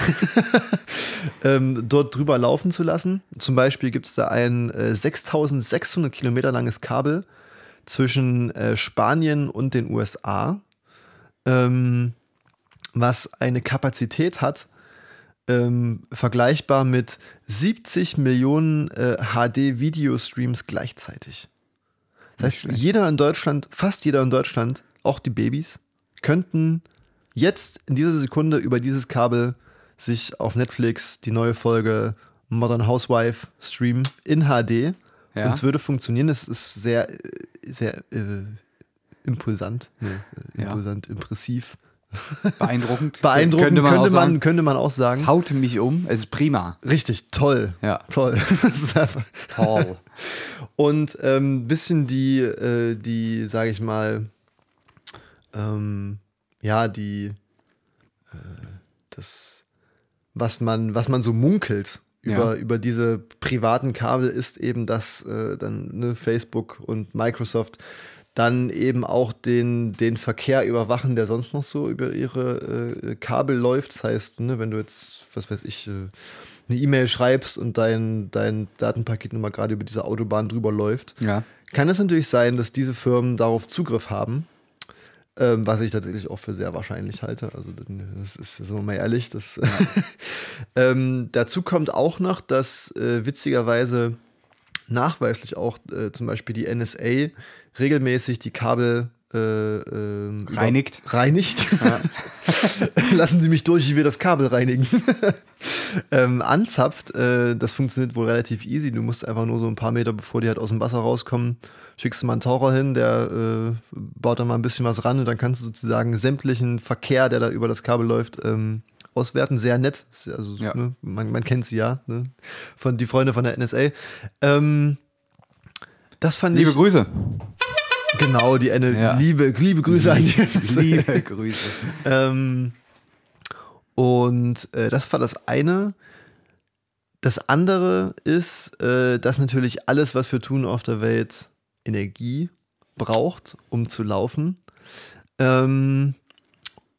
ähm, dort drüber laufen zu lassen. Zum Beispiel gibt es da ein äh, 6600 Kilometer langes Kabel zwischen äh, Spanien und den USA, ähm, was eine Kapazität hat ähm, vergleichbar mit 70 Millionen äh, HD-Videostreams gleichzeitig. Das heißt, jeder in Deutschland, fast jeder in Deutschland, auch die Babys, könnten jetzt in dieser Sekunde über dieses Kabel sich auf Netflix die neue Folge Modern Housewife streamen in HD. Ja. Und es würde funktionieren. Es ist sehr, äh, sehr äh, impulsant. Nee, äh, Ja. impulsant, impressiv. Beeindruckend. Beeindruckend könnte man, könnte auch man, sagen. könnte man auch Es sagen. haute mich um. Es ist prima. Richtig, toll. Ja. Toll. Toll. Und ein ähm, bisschen die, äh, die, sage ich mal, ähm, ja, die, äh, das, was man, was man so munkelt über, Ja. über diese privaten Kabel ist eben, dass äh, dann ne, Facebook und Microsoft dann eben auch den, den Verkehr überwachen, der sonst noch so über ihre äh, Kabel läuft. Das heißt, ne, wenn du jetzt, was weiß ich, äh, eine E-Mail schreibst und dein, dein Datenpaket nun mal gerade über diese Autobahn drüber läuft, Ja. kann es natürlich sein, dass diese Firmen darauf Zugriff haben, ähm, was ich tatsächlich auch für sehr wahrscheinlich halte. Also das ist, sind wir mal ehrlich, das ähm, dazu kommt auch noch, dass äh, witzigerweise nachweislich auch äh, zum Beispiel die NSA regelmäßig die Kabel äh, über- Reinigt. reinigt. Lassen Sie mich durch, ich will das Kabel reinigen. ähm, anzapft, äh, das funktioniert wohl relativ easy. Du musst einfach nur so ein paar Meter, bevor die halt aus dem Wasser rauskommen, schickst du mal einen Taucher hin, der äh, baut dann mal ein bisschen was ran und dann kannst du sozusagen sämtlichen Verkehr, der da über das Kabel läuft, ähm, auswerten. Sehr nett. Ja Also, Ja. ne, man, man kennt sie ja, ne? von die Freunde von der NSA. Ähm, das fand Liebe ich Grüße. Genau die Ende. Ja. Liebe, liebe Grüße an die NSA. Liebe Grüße. Ähm, und äh, das war das eine. Das andere ist, äh, dass natürlich alles, was wir tun auf der Welt, Energie braucht, um zu laufen. Ähm,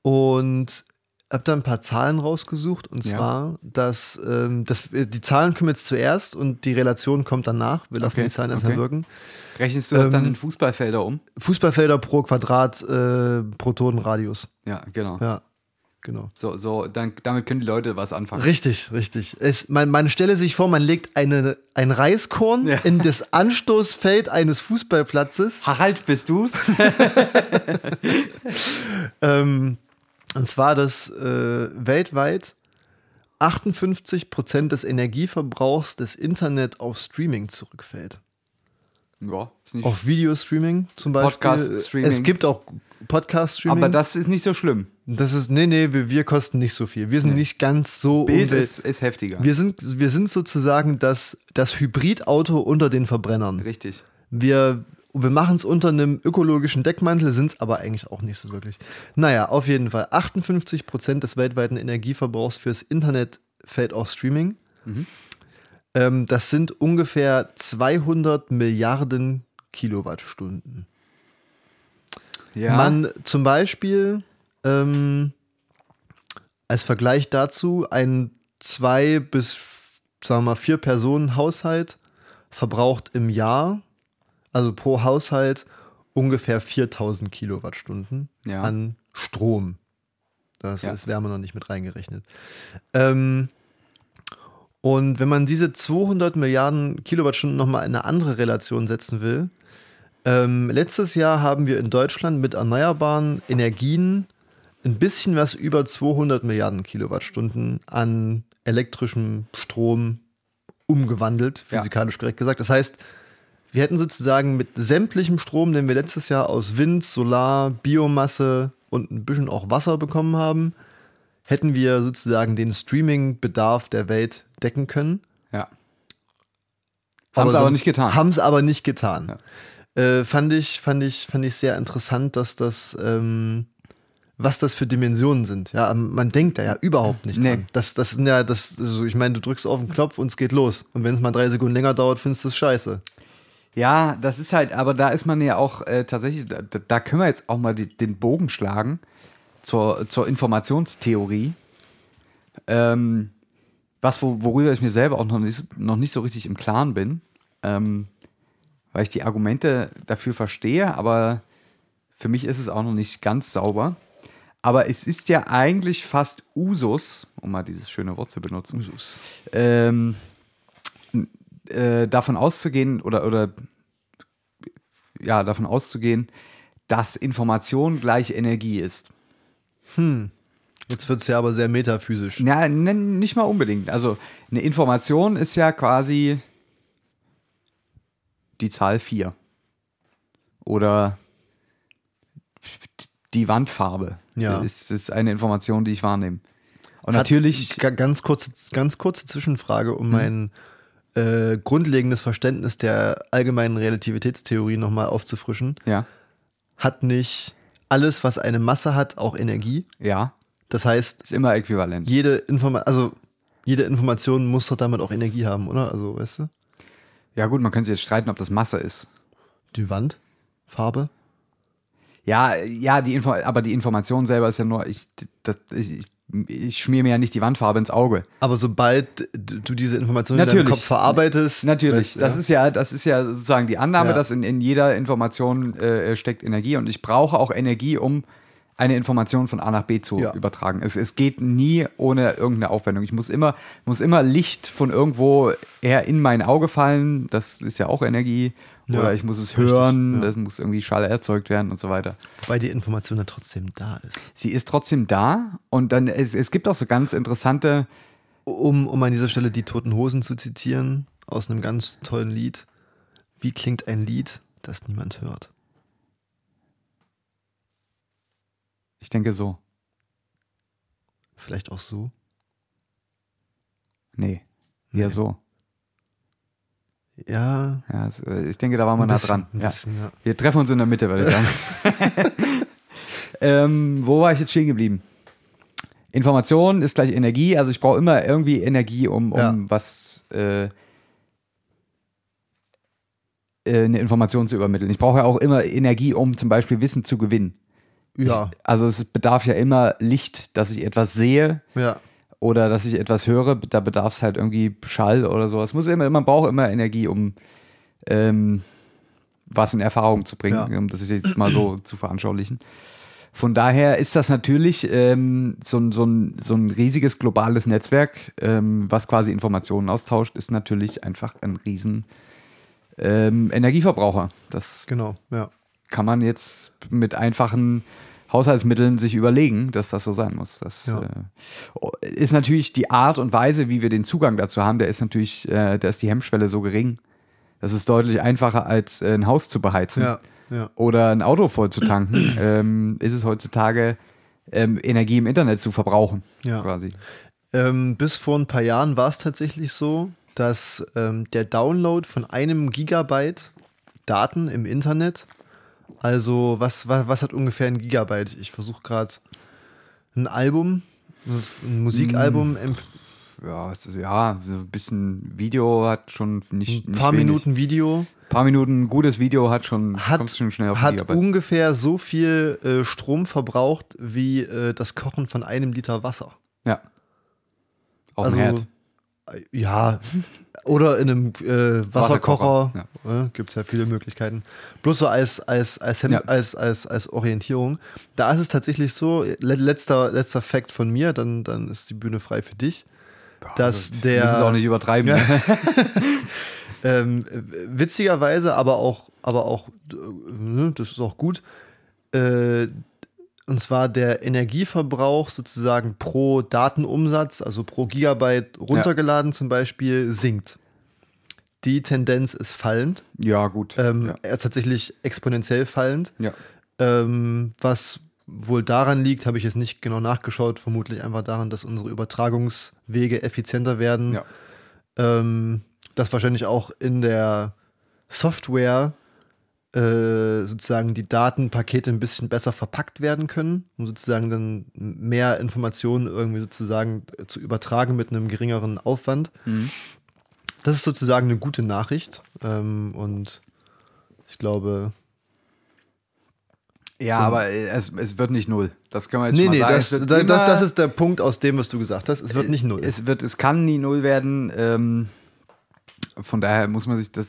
und habe da ein paar Zahlen rausgesucht. Und Ja. zwar, dass, ähm, dass wir- die Zahlen kommen jetzt zuerst und die Relation kommt danach. Wir lassen Okay, die Zahlen erstmal okay. wirken. Rechnest du das dann Ähm, in Fußballfelder um? Fußballfelder pro Quadrat, äh, Protonenradius. Ja, genau. Ja, genau. So, so, dann, damit können die Leute was anfangen. Richtig, richtig. Es, man, man stelle sich vor, man legt eine, ein Reiskorn Ja. in das Anstoßfeld eines Fußballplatzes. Harald, bist du's? Ähm, und zwar, dass äh, weltweit 58% des Energieverbrauchs des Internet auf Streaming zurückfällt. ja, ist nicht Auf Videostreaming zum Beispiel. Podcast-Streaming. Es gibt auch Podcast-Streaming. Aber das ist nicht so schlimm. das ist, nee, nee, wir, wir kosten nicht so viel. Wir sind nicht ganz so Bild ist, ist heftiger. wir sind, wir sind sozusagen das, das Hybridauto unter den Verbrennern. Richtig. Wir, wir machen es unter einem ökologischen Deckmantel, sind es aber eigentlich auch nicht so wirklich. Naja, auf jeden Fall. 58% des weltweiten Energieverbrauchs fürs Internet fällt auf Streaming. Ähm, das sind ungefähr 200 Milliarden Kilowattstunden. Ja. Man zum Beispiel ähm, als Vergleich dazu ein zwei bis sagen wir mal vier Personen Haushalt verbraucht im Jahr, also pro Haushalt ungefähr 4000 Kilowattstunden Ja. an Strom. Das Ja. ist Wärme noch nicht mit reingerechnet. Ähm, und wenn man diese 200 Milliarden Kilowattstunden nochmal in eine andere Relation setzen will, ähm, letztes Jahr haben wir in Deutschland mit erneuerbaren Energien ein bisschen was über 200 Milliarden Kilowattstunden an elektrischem Strom umgewandelt, Ja. physikalisch korrekt gesagt. Das heißt, wir hätten sozusagen mit sämtlichem Strom, den wir letztes Jahr aus Wind, Solar, Biomasse und ein bisschen auch Wasser bekommen haben, hätten wir sozusagen den Streaming-Bedarf der Welt decken können. ja. Haben sie aber nicht getan. Haben es aber nicht getan. Äh, fand, ich, fand, ich, fand ich sehr interessant, dass das, ähm, was das für Dimensionen sind. Ja, ähm, man denkt da ja überhaupt nicht Nee. dran. Das, das sind ja, das, so, ich meine, du drückst auf den Knopf und es geht los. Und wenn es mal drei Sekunden länger dauert, findest du es scheiße. Ja, das ist halt, aber da ist man ja auch äh, tatsächlich, da, da können wir jetzt auch mal die, den Bogen schlagen zur, zur Informationstheorie. Ähm, was, wo, worüber ich mir selber auch noch nicht, noch nicht so richtig im Klaren bin, ähm, weil ich die Argumente dafür verstehe, aber für mich ist es auch noch nicht ganz sauber. Aber es ist ja eigentlich fast Usus, um mal dieses schöne Wort zu benutzen, Usus. ähm, äh, davon auszugehen oder, oder ja, davon auszugehen, dass Information gleich Energie ist. Jetzt wird es ja aber sehr metaphysisch. Ja, ne, nicht mal unbedingt. Also eine Information ist ja quasi die Zahl 4. Oder die Wandfarbe. Ja. Ist, ist eine Information, die ich wahrnehme. Und Hat- natürlich, Ga- Ganz kurze, ganz kurze Zwischenfrage, um mein äh, grundlegendes Verständnis der allgemeinen Relativitätstheorie nochmal aufzufrischen. ja, Hat nicht alles, was eine Masse hat, auch Energie? ja, Das heißt, ist immer äquivalent. jede, Informa also, jede Information muss doch damit auch Energie haben, oder? Also, weißt du? Ja gut, man könnte sich jetzt streiten, ob das Masse ist. Die Wand, Farbe. Ja, ja, die Info aber die Information selber ist ja nur, ich, das, ich, ich schmier mir ja nicht die Wandfarbe ins Auge. Aber sobald du diese Information in deinem Natürlich. Kopf verarbeitest. Natürlich, weißt das ja. ist ja, das ist ja sozusagen die Annahme, Ja. dass in, in jeder Information äh, steckt Energie und ich brauche auch Energie, um eine Information von A nach B zu Ja. übertragen. Es, es geht nie ohne irgendeine Aufwendung. Ich muss immer, muss immer Licht von irgendwo her in mein Auge fallen. Das ist ja auch Energie. Ja, Oder ich muss es richtig, hören. ja. Das muss irgendwie Schall erzeugt werden und so weiter. Wobei die Information ja trotzdem da ist. Sie ist trotzdem da und dann es, es gibt auch so ganz interessante. Um, um an dieser Stelle die Toten Hosen zu zitieren, aus einem ganz tollen Lied. Wie klingt ein Lied, das niemand hört? Ich denke so. Vielleicht auch so. Nee, eher Nee. so. Ja. Ja, äh, ich denke, da waren wir nah bisschen, dran. Ein Ja. bisschen, ja. Wir treffen uns in der Mitte, würde ich sagen. ähm, wo war ich jetzt stehen geblieben? Information ist gleich Energie, also ich brauche immer irgendwie Energie, um, um was äh, äh, eine Information zu übermitteln. Ich brauche ja auch immer Energie, um zum Beispiel Wissen zu gewinnen. Ja, Also es bedarf ja immer Licht, dass ich etwas sehe ja. oder dass ich etwas höre. Da bedarf es halt irgendwie Schall oder so. Es muss immer, man braucht immer Energie, um ähm, was in Erfahrung zu bringen, Ja. um das jetzt mal so zu veranschaulichen. Von daher ist das natürlich ähm, so, ein, so, so ein riesiges globales Netzwerk, ähm, was quasi Informationen austauscht, ist natürlich einfach ein riesen ähm, Energieverbraucher. Das Genau, ja. Kann man jetzt mit einfachen Haushaltsmitteln sich überlegen, dass das so sein muss. Das Ja. äh, ist natürlich die Art und Weise, wie wir den Zugang dazu haben, der ist natürlich, äh, da ist die Hemmschwelle so gering. Das ist deutlich einfacher, als äh, ein Haus zu beheizen Ja, ja. oder ein Auto voll zu tanken. ähm, ist es heutzutage ähm, Energie im Internet zu verbrauchen, Ja. quasi. Ähm, bis vor ein paar Jahren war es tatsächlich so, dass ähm, der Download von einem Gigabyte Daten im Internet, also was, was, was hat ungefähr ein Gigabyte? Ich versuche gerade ein Album, ein Musikalbum, Mm. Ja, ist, ja, so ein bisschen Video hat schon nicht, ein nicht paar wenig. Minuten Video, Ein paar Minuten gutes Video hat schon, hat, schon schnell auf hat Gigabyte. ungefähr so viel äh, Strom verbraucht wie äh, das Kochen von einem Liter Wasser. Ja. Auf also, dem Herd. Äh, ja, oder in einem äh, Wasserkocher. Wasserkocher, Ja. Gibt es ja viele Möglichkeiten. Bloß so als, als, als, Hem Ja. als, als, als Orientierung. Da ist es tatsächlich so, le letzter, letzter Fact von mir, dann, dann ist die Bühne frei für dich. dass der. Muss es auch nicht übertreiben. Ja. ne? Ähm, witzigerweise, aber auch, aber auch, äh, ne, das ist auch gut. Äh, und zwar der Energieverbrauch sozusagen pro Datenumsatz, also pro Gigabyte runtergeladen zum Beispiel, sinkt. Die Tendenz ist fallend. Ja, gut. Ähm, ja. Er ist tatsächlich exponentiell fallend. ja. Ähm, was wohl daran liegt, habe ich jetzt nicht genau nachgeschaut. Vermutlich einfach daran, dass unsere Übertragungswege effizienter werden. Ja. Ähm, dass wahrscheinlich auch in der Software äh, sozusagen die Datenpakete ein bisschen besser verpackt werden können, um sozusagen dann mehr Informationen irgendwie sozusagen zu übertragen mit einem geringeren Aufwand. Mhm. Das ist sozusagen eine gute Nachricht. Ähm, und ich glaube, Ja, So. aber äh, es, es wird nicht null. Das können wir jetzt Nee, mal nee, sagen. das, da, das ist der Punkt aus dem, was du gesagt hast. Es wird nicht null. Es, wird, es kann nie null werden. Ähm, von daher muss man sich das.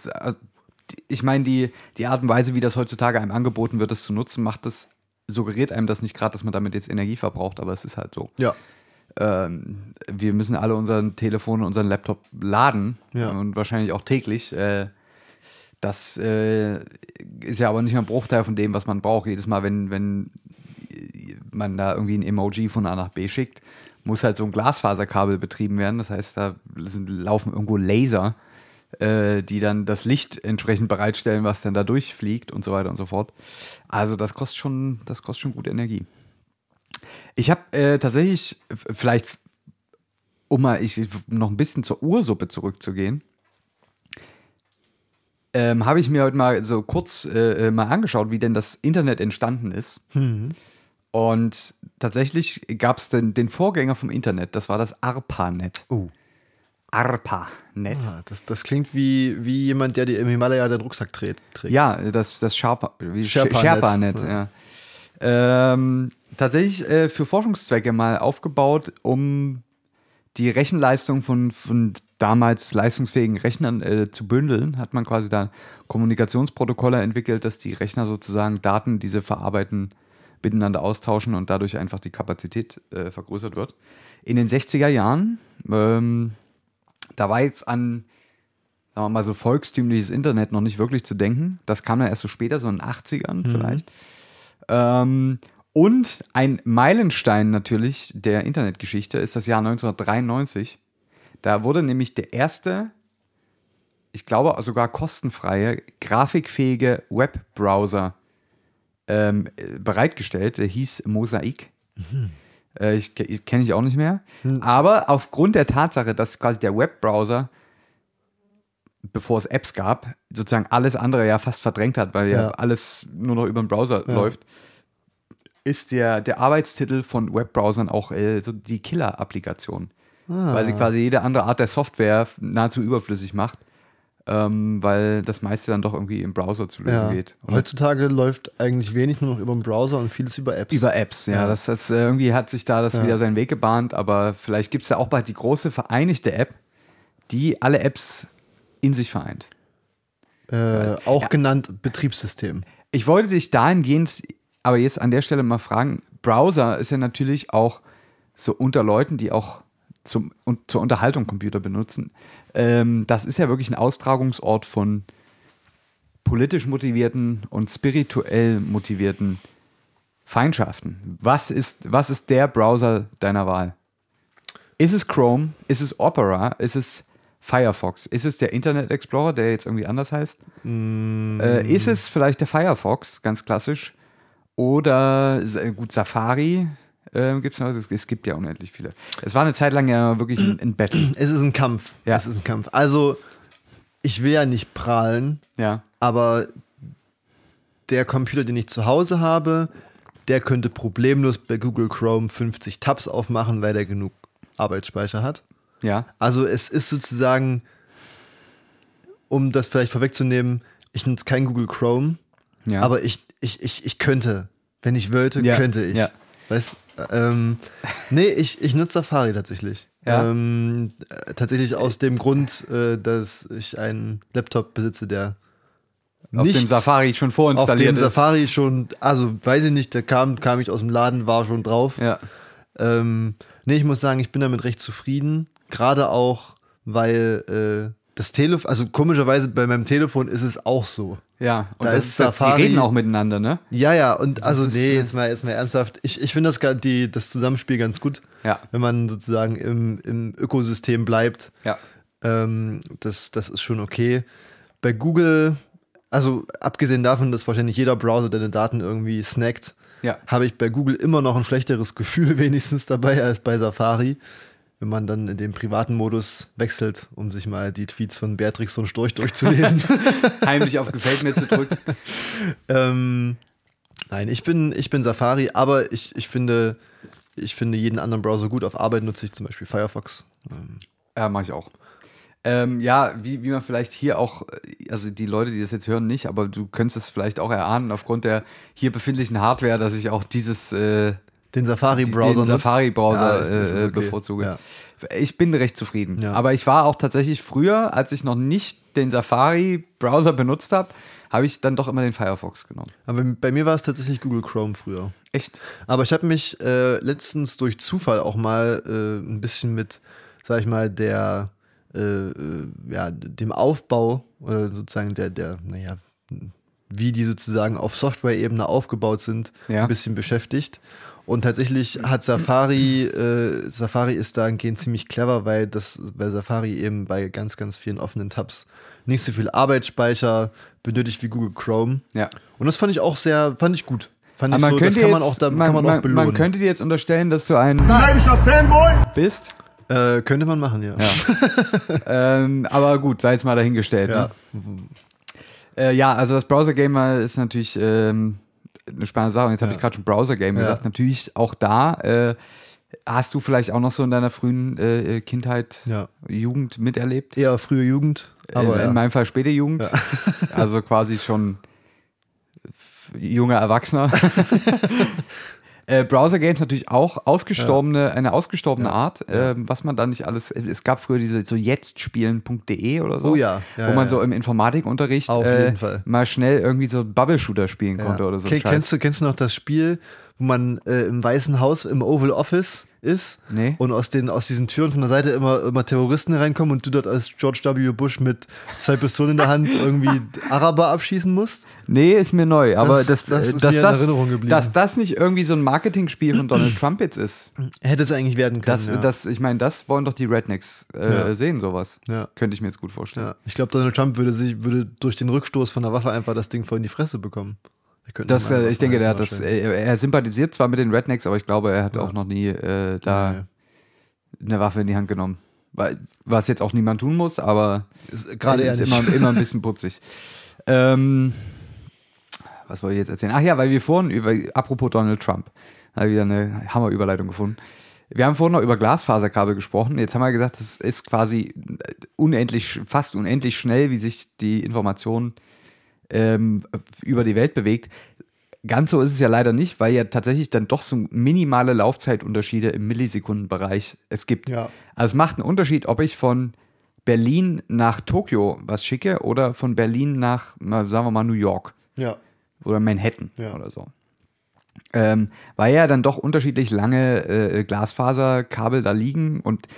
Ich meine, die, die Art und Weise, wie das heutzutage einem angeboten wird, das zu nutzen, macht es suggeriert einem das nicht gerade, dass man damit jetzt Energie verbraucht, aber es ist halt so. Ja. Ähm, wir müssen alle unseren Telefon und unseren Laptop laden Ja. und wahrscheinlich auch täglich. Äh, das äh, ist ja aber nicht mal ein Bruchteil von dem, was man braucht. Jedes Mal, wenn, wenn man da irgendwie ein Emoji von A nach B schickt, muss halt so ein Glasfaserkabel betrieben werden. Das heißt, da laufen irgendwo Laser, äh, die dann das Licht entsprechend bereitstellen, was dann da durchfliegt und so weiter und so fort. Also das kostet schon, das kostet schon gut Energie. Ich habe äh, tatsächlich, vielleicht, um mal ich, noch ein bisschen zur Ursuppe zurückzugehen, ähm, habe ich mir heute mal so kurz äh, äh, mal angeschaut, wie denn das Internet entstanden ist. Und tatsächlich gab es den, den Vorgänger vom Internet, das war das ARPANET. Oh. ARPANET. Ah, das, das klingt wie, wie jemand, der dir im Himalaya den Rucksack trägt. Ja, das, das Sherpa, wie Sherpa-Net. Sherpa-Net, ja. Ähm, tatsächlich äh, für Forschungszwecke mal aufgebaut, um die Rechenleistung von, von damals leistungsfähigen Rechnern äh, zu bündeln, hat man quasi da Kommunikationsprotokolle entwickelt, dass die Rechner sozusagen Daten, die sie verarbeiten, miteinander austauschen und dadurch einfach die Kapazität äh, vergrößert wird. In den 60er Jahren, ähm, da war jetzt an sagen wir mal, so volkstümliches Internet noch nicht wirklich zu denken. Das kam dann erst so später, so in den 80ern vielleicht. Ähm, und ein Meilenstein natürlich der Internetgeschichte ist das Jahr 1993. Da wurde nämlich der erste, ich glaube sogar kostenfreie, grafikfähige Webbrowser ähm, äh, bereitgestellt. Der hieß Mosaik. Äh, ich, ich kenne ich auch nicht mehr. Aber aufgrund der Tatsache, dass quasi der Webbrowser bevor es Apps gab, sozusagen alles andere ja fast verdrängt hat, weil ja, Ja. alles nur noch über den Browser läuft, ist der, der Arbeitstitel von Webbrowsern auch äh, so die Killer-Applikation. Weil sie quasi jede andere Art der Software nahezu überflüssig macht, ähm, weil das meiste dann doch irgendwie im Browser zu lösen Ja. geht. Und Heutzutage läuft eigentlich wenig nur noch über den Browser und vieles über Apps. über Apps, ja. Ja. Das, das, äh, irgendwie hat sich da das Ja. wieder seinen Weg gebahnt, aber vielleicht gibt es ja auch bald die große vereinigte App, die alle Apps in sich vereint. äh, auch Ja. genannt Betriebssystem. Ich wollte dich dahingehend aber jetzt an der Stelle mal fragen, Browser ist ja natürlich auch so unter Leuten, die auch zum, und zur Unterhaltung Computer benutzen. Ähm, das ist ja wirklich ein Austragungsort von politisch motivierten und spirituell motivierten Feindschaften. Was ist, was ist der Browser deiner Wahl? Ist es Chrome? Ist es Opera? Ist es Firefox? Ist es der Internet Explorer, der jetzt irgendwie anders heißt? Äh, ist es vielleicht der Firefox, ganz klassisch? Oder äh, gut, Safari äh, gibt es noch? Es, es gibt ja unendlich viele. Es war eine Zeit lang ja wirklich ein, ein Battle. Es ist ein Kampf. Ja. Es ist ein Kampf. Also, ich will ja nicht prahlen, Ja. aber der Computer, den ich zu Hause habe, der könnte problemlos bei Google Chrome 50 Tabs aufmachen, weil der genug Arbeitsspeicher hat. Ja. Also es ist sozusagen, um das vielleicht vorwegzunehmen, ich nutze kein Google Chrome, Ja. aber ich, ich, ich, ich könnte, wenn ich wollte, Ja, könnte ich. ja. Weißt, ähm, nee, ich, ich nutze Safari tatsächlich. Ja. Ähm, äh, tatsächlich aus dem Grund, äh, dass ich einen Laptop besitze, der auf nicht dem Safari schon auf vorinstalliert dem ist. Safari schon, also weiß ich nicht, da kam, kam ich aus dem Laden, war schon drauf. Ja. Ähm, nee, ich muss sagen, ich bin damit recht zufrieden. Gerade auch, weil äh, das Telefon, also komischerweise bei meinem Telefon ist es auch so. Ja. Und Da ist das- Safari- die reden auch miteinander, ne? Ja, ja, und also ist, nee, äh, jetzt mal, jetzt mal ernsthaft. Ich, ich finde das, die- das Zusammenspiel ganz gut, Ja. wenn man sozusagen im, im Ökosystem bleibt. Ja. Ähm, das, das ist schon okay. Bei Google, also abgesehen davon, dass wahrscheinlich jeder Browser deine Daten irgendwie snackt, Ja. habe ich bei Google immer noch ein schlechteres Gefühl wenigstens dabei als bei Safari. Wenn man dann in den privaten Modus wechselt, um sich mal die Tweets von Beatrix von Storch durchzulesen. Heimlich auf Gefällt mir zu drücken. ähm, nein, ich bin, ich bin Safari, aber ich, ich, finde, ich finde jeden anderen Browser gut. Auf Arbeit nutze ich zum Beispiel Firefox. Ähm, Ja, mache ich auch. Ähm, ja, wie, wie man vielleicht hier auch, äh, also die Leute, die das jetzt hören, nicht, aber du könntest es vielleicht auch erahnen, aufgrund der hier befindlichen Hardware, dass ich auch dieses, äh, Den Safari-Browser den. Safari-Browser Ja, ist äh, okay. bevorzuge. Ja. Ich bin recht zufrieden. Ja. Aber ich war auch tatsächlich früher, als ich noch nicht den Safari-Browser benutzt habe, habe ich dann doch immer den Firefox genommen. Aber bei mir war es tatsächlich Google Chrome früher. Echt? Aber ich habe mich äh, letztens durch Zufall auch mal äh, ein bisschen mit, sag ich mal, der, äh, äh, ja, dem Aufbau oder sozusagen der, der, naja, wie die sozusagen auf Software-Ebene aufgebaut sind, ein bisschen beschäftigt. Und tatsächlich hat Safari, äh, Safari ist dahingehend ziemlich clever, weil das bei Safari eben bei ganz, ganz vielen offenen Tabs nicht so viel Arbeitsspeicher benötigt wie Google Chrome. Ja. Und das fand ich auch sehr, fand ich gut. Fand Aber ich man so, das könnte kann man jetzt, auch, da man, kann man auch man, belohnen. man könnte dir jetzt unterstellen, dass du ein bist. äh, könnte man machen, ja. ähm, aber gut, sei jetzt mal dahingestellt. Ja. Ne? Äh, ja, also das Browser-Gamer ist natürlich ähm, eine spannende Sache. Und jetzt habe Ja. ich gerade schon Browser-Game Ja. gesagt. Natürlich auch da äh, hast du vielleicht auch noch so in deiner frühen äh, Kindheit, Ja. Jugend miterlebt. Eher frühe Jugend, aber in, ja. in meinem Fall späte Jugend. Also quasi schon junger Erwachsener. Äh, Browser Games natürlich auch ausgestorbene, eine ausgestorbene Ja. Art, ähm, was man da nicht alles. Es gab früher diese so jetztspielen.de oder so, Oh ja, ja, wo man ja, so ja. im Informatikunterricht äh, mal schnell irgendwie so Bubble Shooter spielen Ja. konnte oder so. Scheiß. kennst, du, kennst du noch das Spiel, wo man äh, im Weißen Haus im Oval Office ist Nee. und aus, den, aus diesen Türen von der Seite immer, immer Terroristen hereinkommen und du dort als George W. Bush mit zwei Pistolen in der Hand irgendwie Araber abschießen musst? Nee, ist mir neu, aber das, Das- das ist dass, mir in das, Erinnerung geblieben. dass das nicht irgendwie so ein Marketingspiel von Donald Trump jetzt ist. Hätte es eigentlich werden können. Das, ja. das, ich meine, das wollen doch die Rednecks äh, Ja. sehen, sowas. Ja. Könnte ich mir jetzt gut vorstellen. Ich glaube, Donald Trump würde, sich, würde durch den Rückstoß von der Waffe einfach das Ding voll in die Fresse bekommen. Das, äh, ich denke, der hat das, wahrscheinlich. er, er sympathisiert zwar mit den Rednecks, aber ich glaube, er hat Ja. auch noch nie äh, da Ja, eine Waffe in die Hand genommen. Was jetzt auch niemand tun muss, aber Ist Gerade er ist immer, immer ein bisschen putzig. ähm, was wollte ich jetzt erzählen? Ach ja, weil wir vorhin über, apropos Donald Trump, habe ich wieder eine Hammerüberleitung gefunden. Wir haben vorhin noch über Glasfaserkabel gesprochen. Jetzt haben wir gesagt, es ist quasi unendlich, fast unendlich schnell, wie sich die Information ähm, über die Welt bewegt. Ganz so ist es ja leider nicht, weil ja tatsächlich dann doch so minimale Laufzeitunterschiede im Millisekundenbereich es gibt. Ja. Also es macht einen Unterschied, ob ich von Berlin nach Tokio was schicke oder von Berlin nach, na, sagen wir mal, New York Ja. oder Manhattan Ja. oder so. Ähm, weil ja dann doch unterschiedlich lange äh, Glasfaserkabel da liegen und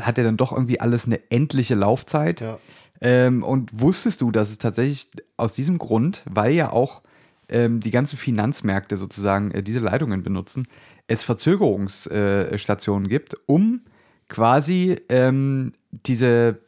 hat ja dann doch irgendwie alles eine endliche Laufzeit. Ja. Ähm, und wusstest du, dass es tatsächlich aus diesem Grund, weil ja auch ähm, die ganzen Finanzmärkte sozusagen äh, diese Leitungen benutzen, es Verzögerungsstationen äh, gibt, um quasi ähm, diese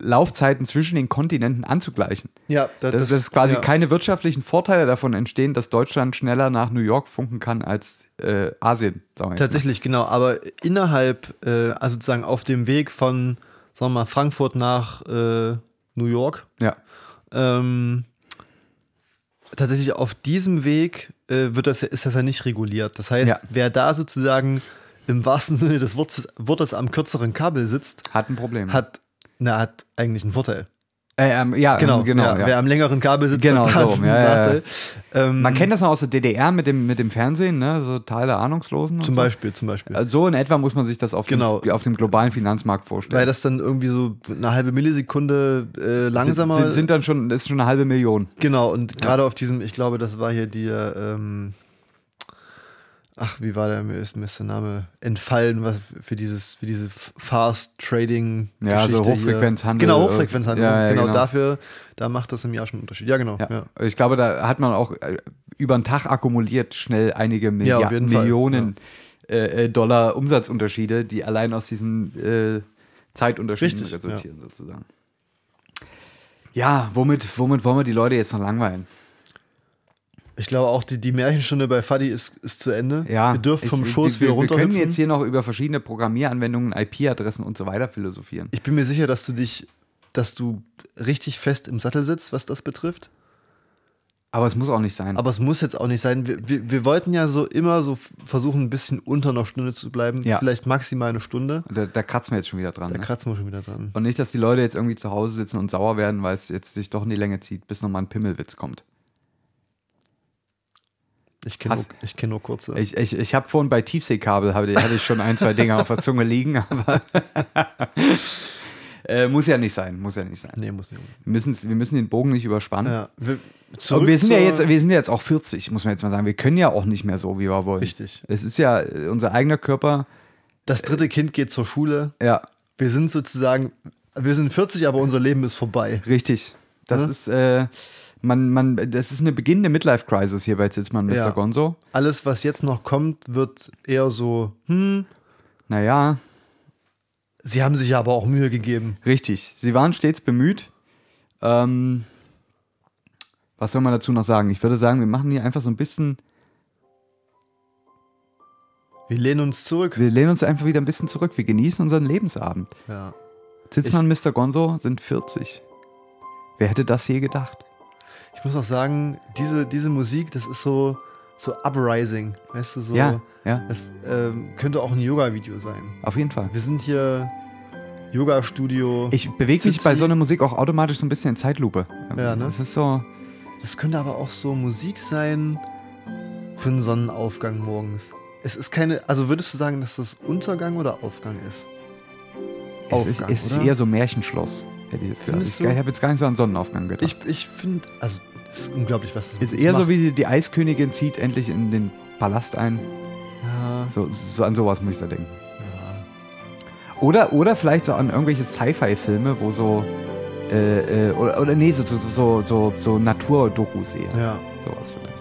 Laufzeiten zwischen den Kontinenten anzugleichen. Ja, da- Dass, dass quasi ja. keine wirtschaftlichen Vorteile davon entstehen, dass Deutschland schneller nach New York funken kann als äh, Asien. Tatsächlich, genau. Aber innerhalb, äh, also sozusagen auf dem Weg von, sagen wir mal, Frankfurt nach äh, New York. Ja. ähm, tatsächlich auf diesem Weg äh, wird das, ist das ja nicht reguliert. Das heißt, Ja. wer da sozusagen im wahrsten Sinne des Wortes, Wortes am kürzeren Kabel sitzt, Hat ein Problem. hat, na, hat eigentlich einen Vorteil. Äh, ähm, ja, Genau, ähm, genau. ja. ja. Wer am längeren Kabel sitzt, Genau, so, ja. Nachteil. Ähm, Man kennt das noch aus der DDR mit dem, mit dem Fernsehen, ne? so Teile Ahnungslosen. zum so. Beispiel, zum Beispiel. Also so in etwa muss man sich das auf, Genau. dem, auf dem globalen Finanzmarkt vorstellen. weil das dann irgendwie so eine halbe Millisekunde äh, langsamer sind, sind, sind dann schon, das ist schon eine halbe Million. Genau, und gerade auf diesem, ich glaube, das war hier die, ähm, ach, wie war der, mir ist, mir ist der Name entfallen, was für dieses, für diese Fast Trading. Ja, so Geschichte Hochfrequenzhandel. Genau, äh, Hochfrequenzhandel. ja, ja, genau, genau. dafür, da macht das im Jahr schon einen Unterschied. Ja, genau. Ja. Ich glaube, da hat man auch äh, über den Tag akkumuliert schnell einige Millia auf jeden Fall, Millionen äh, äh, Dollar Umsatzunterschiede, die allein aus diesen äh, Zeitunterschieden Richtig, resultieren, sozusagen. Ja, womit, womit wollen wir die Leute jetzt noch langweilen? Ich glaube auch, die, die Märchenstunde bei Fadi ist, ist zu Ende. Ja, Wir dürfen vom ich, Schoß wieder wir, wir können jetzt hier noch über verschiedene Programmieranwendungen, IP-Adressen und so weiter philosophieren. ich bin mir sicher, dass du dich, dass du richtig fest im Sattel sitzt, was das betrifft. Aber es muss auch nicht sein. Aber es muss jetzt auch nicht sein. Wir, wir, wir wollten ja so immer so versuchen, ein bisschen unter einer Stunde zu bleiben. Ja. Vielleicht maximal eine Stunde. da, da kratzen wir jetzt schon wieder dran. Da Ne? kratzen wir schon wieder dran. Und nicht, dass die Leute jetzt irgendwie zu Hause sitzen und sauer werden, weil es jetzt sich doch in die Länge zieht, bis nochmal ein Pimmelwitz kommt. Ich kenne nur, ich kenn nur kurze. Ich, ich, ich habe vorhin bei Tiefseekabel hatte, hatte ich schon ein, zwei Dinge auf der Zunge liegen, aber äh, muss ja nicht sein, muss ja nicht sein. nee, muss nicht. Wir müssen, wir müssen den Bogen nicht überspannen. Ja, wir, Und wir sind ja jetzt, wir sind ja jetzt auch 40, muss man jetzt mal sagen. Wir können ja auch nicht mehr so, wie wir wollen. Richtig. Es ist ja äh, unser eigener Körper. Das dritte Kind geht zur Schule. Ja, Wir sind sozusagen, wir sind 40, aber unser Leben ist vorbei. richtig. Das Ne? ist, äh, man, man, das ist eine beginnende Midlife-Crisis hier bei Zitzmann, Mr. Ja. Gonzo. Alles, was jetzt noch kommt, wird eher so, hm, Naja, sie haben sich ja aber auch Mühe gegeben. richtig. Sie waren stets bemüht. Ähm, was soll man dazu noch sagen? Ich würde sagen, wir machen hier einfach so ein bisschen, Wir lehnen uns zurück. wir lehnen uns einfach wieder ein bisschen zurück. Wir genießen unseren Lebensabend. Ja. Zitzmann, Mr. Gonzo sind 40. Wer hätte das je gedacht? Ich muss auch sagen, diese, diese Musik, das ist so, so uprising. Weißt du, so. Ja, ja, Das ähm, könnte auch ein Yoga-Video sein. auf jeden Fall. Wir sind hier Yoga-Studio. Ich bewege mich bei so einer Musik auch automatisch so ein bisschen in Zeitlupe. Ja, ne? Das ist so, Das könnte aber auch so Musik sein für einen Sonnenaufgang morgens. Es ist keine, also würdest du sagen, dass das Untergang oder Aufgang ist? es ist, Aufgang, es ist oder? eher so Märchenschloss, hätte ich jetzt gedacht. Ich, ich habe jetzt gar nicht so an Sonnenaufgang gedacht. Ich, ich finde, also das ist unglaublich, was das ist eher so macht. wie die, die Eiskönigin zieht endlich in den Palast ein. Ja, So, so an sowas muss ich da denken. ja. Oder, oder vielleicht so an irgendwelche Sci-Fi-Filme, wo so, äh, äh, oder, oder nee, so, so, so, so, so Naturdokus eher. ja. Sowas vielleicht.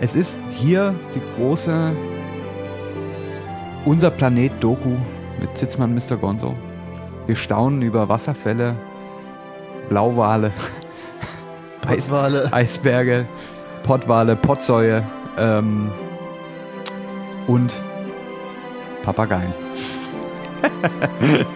Es ist hier die große Unser Planet Doku mit Zitzmann Mr. Gonzo. Wir staunen über Wasserfälle, Blauwale, Pottwale. Eisberge, Pottwale, Pottsäue ähm, und Papageien.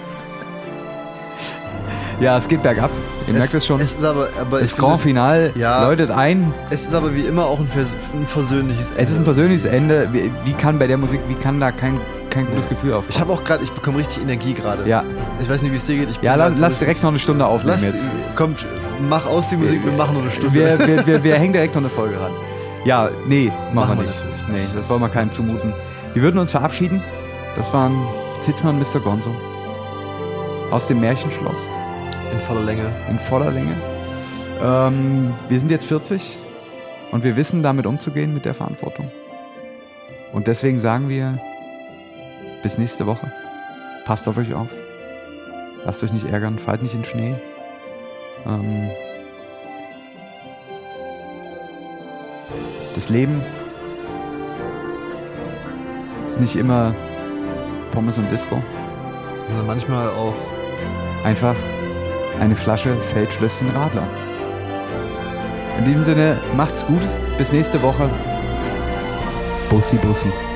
ja, es geht bergab. Ihr merkt es schon. Es ist aber, aber das Grand Final Ja. läutet ein. es, ist aber wie immer auch ein, vers ein versöhnliches Ende. Es ist ein persönliches Ende. Wie, wie kann bei der Musik, wie kann da kein, kein gutes Gefühl aufkommen? Ich habe auch gerade, ich bekomme richtig Energie gerade. ja, Ich weiß nicht, wie es dir geht. Ja lass, so lass direkt noch eine Stunde aufnehmen Lass, jetzt. komm, mach aus die Musik, wir machen nur eine Stunde. Wir, wir, wir, wir hängen direkt noch eine Folge ran. Ja, nee, machen, Machen wir nicht. Nee, das wollen wir keinem zumuten. Wir würden uns verabschieden. Das waren Zitzmann Mr. Gonzo. Aus dem Märchenschloss In voller Länge. in voller Länge. Ähm, wir sind jetzt 40 und wir wissen damit umzugehen mit der Verantwortung. Und deswegen sagen wir bis nächste Woche. Passt auf euch auf. Lasst euch nicht ärgern, fallt nicht in Schnee. Ähm, das Leben ist nicht immer Pommes und Disco. Sondern manchmal auch Einfach eine Flasche Feldschlösschen Radler. In diesem Sinne, macht's gut. Bis nächste Woche. Bussi, Bussi.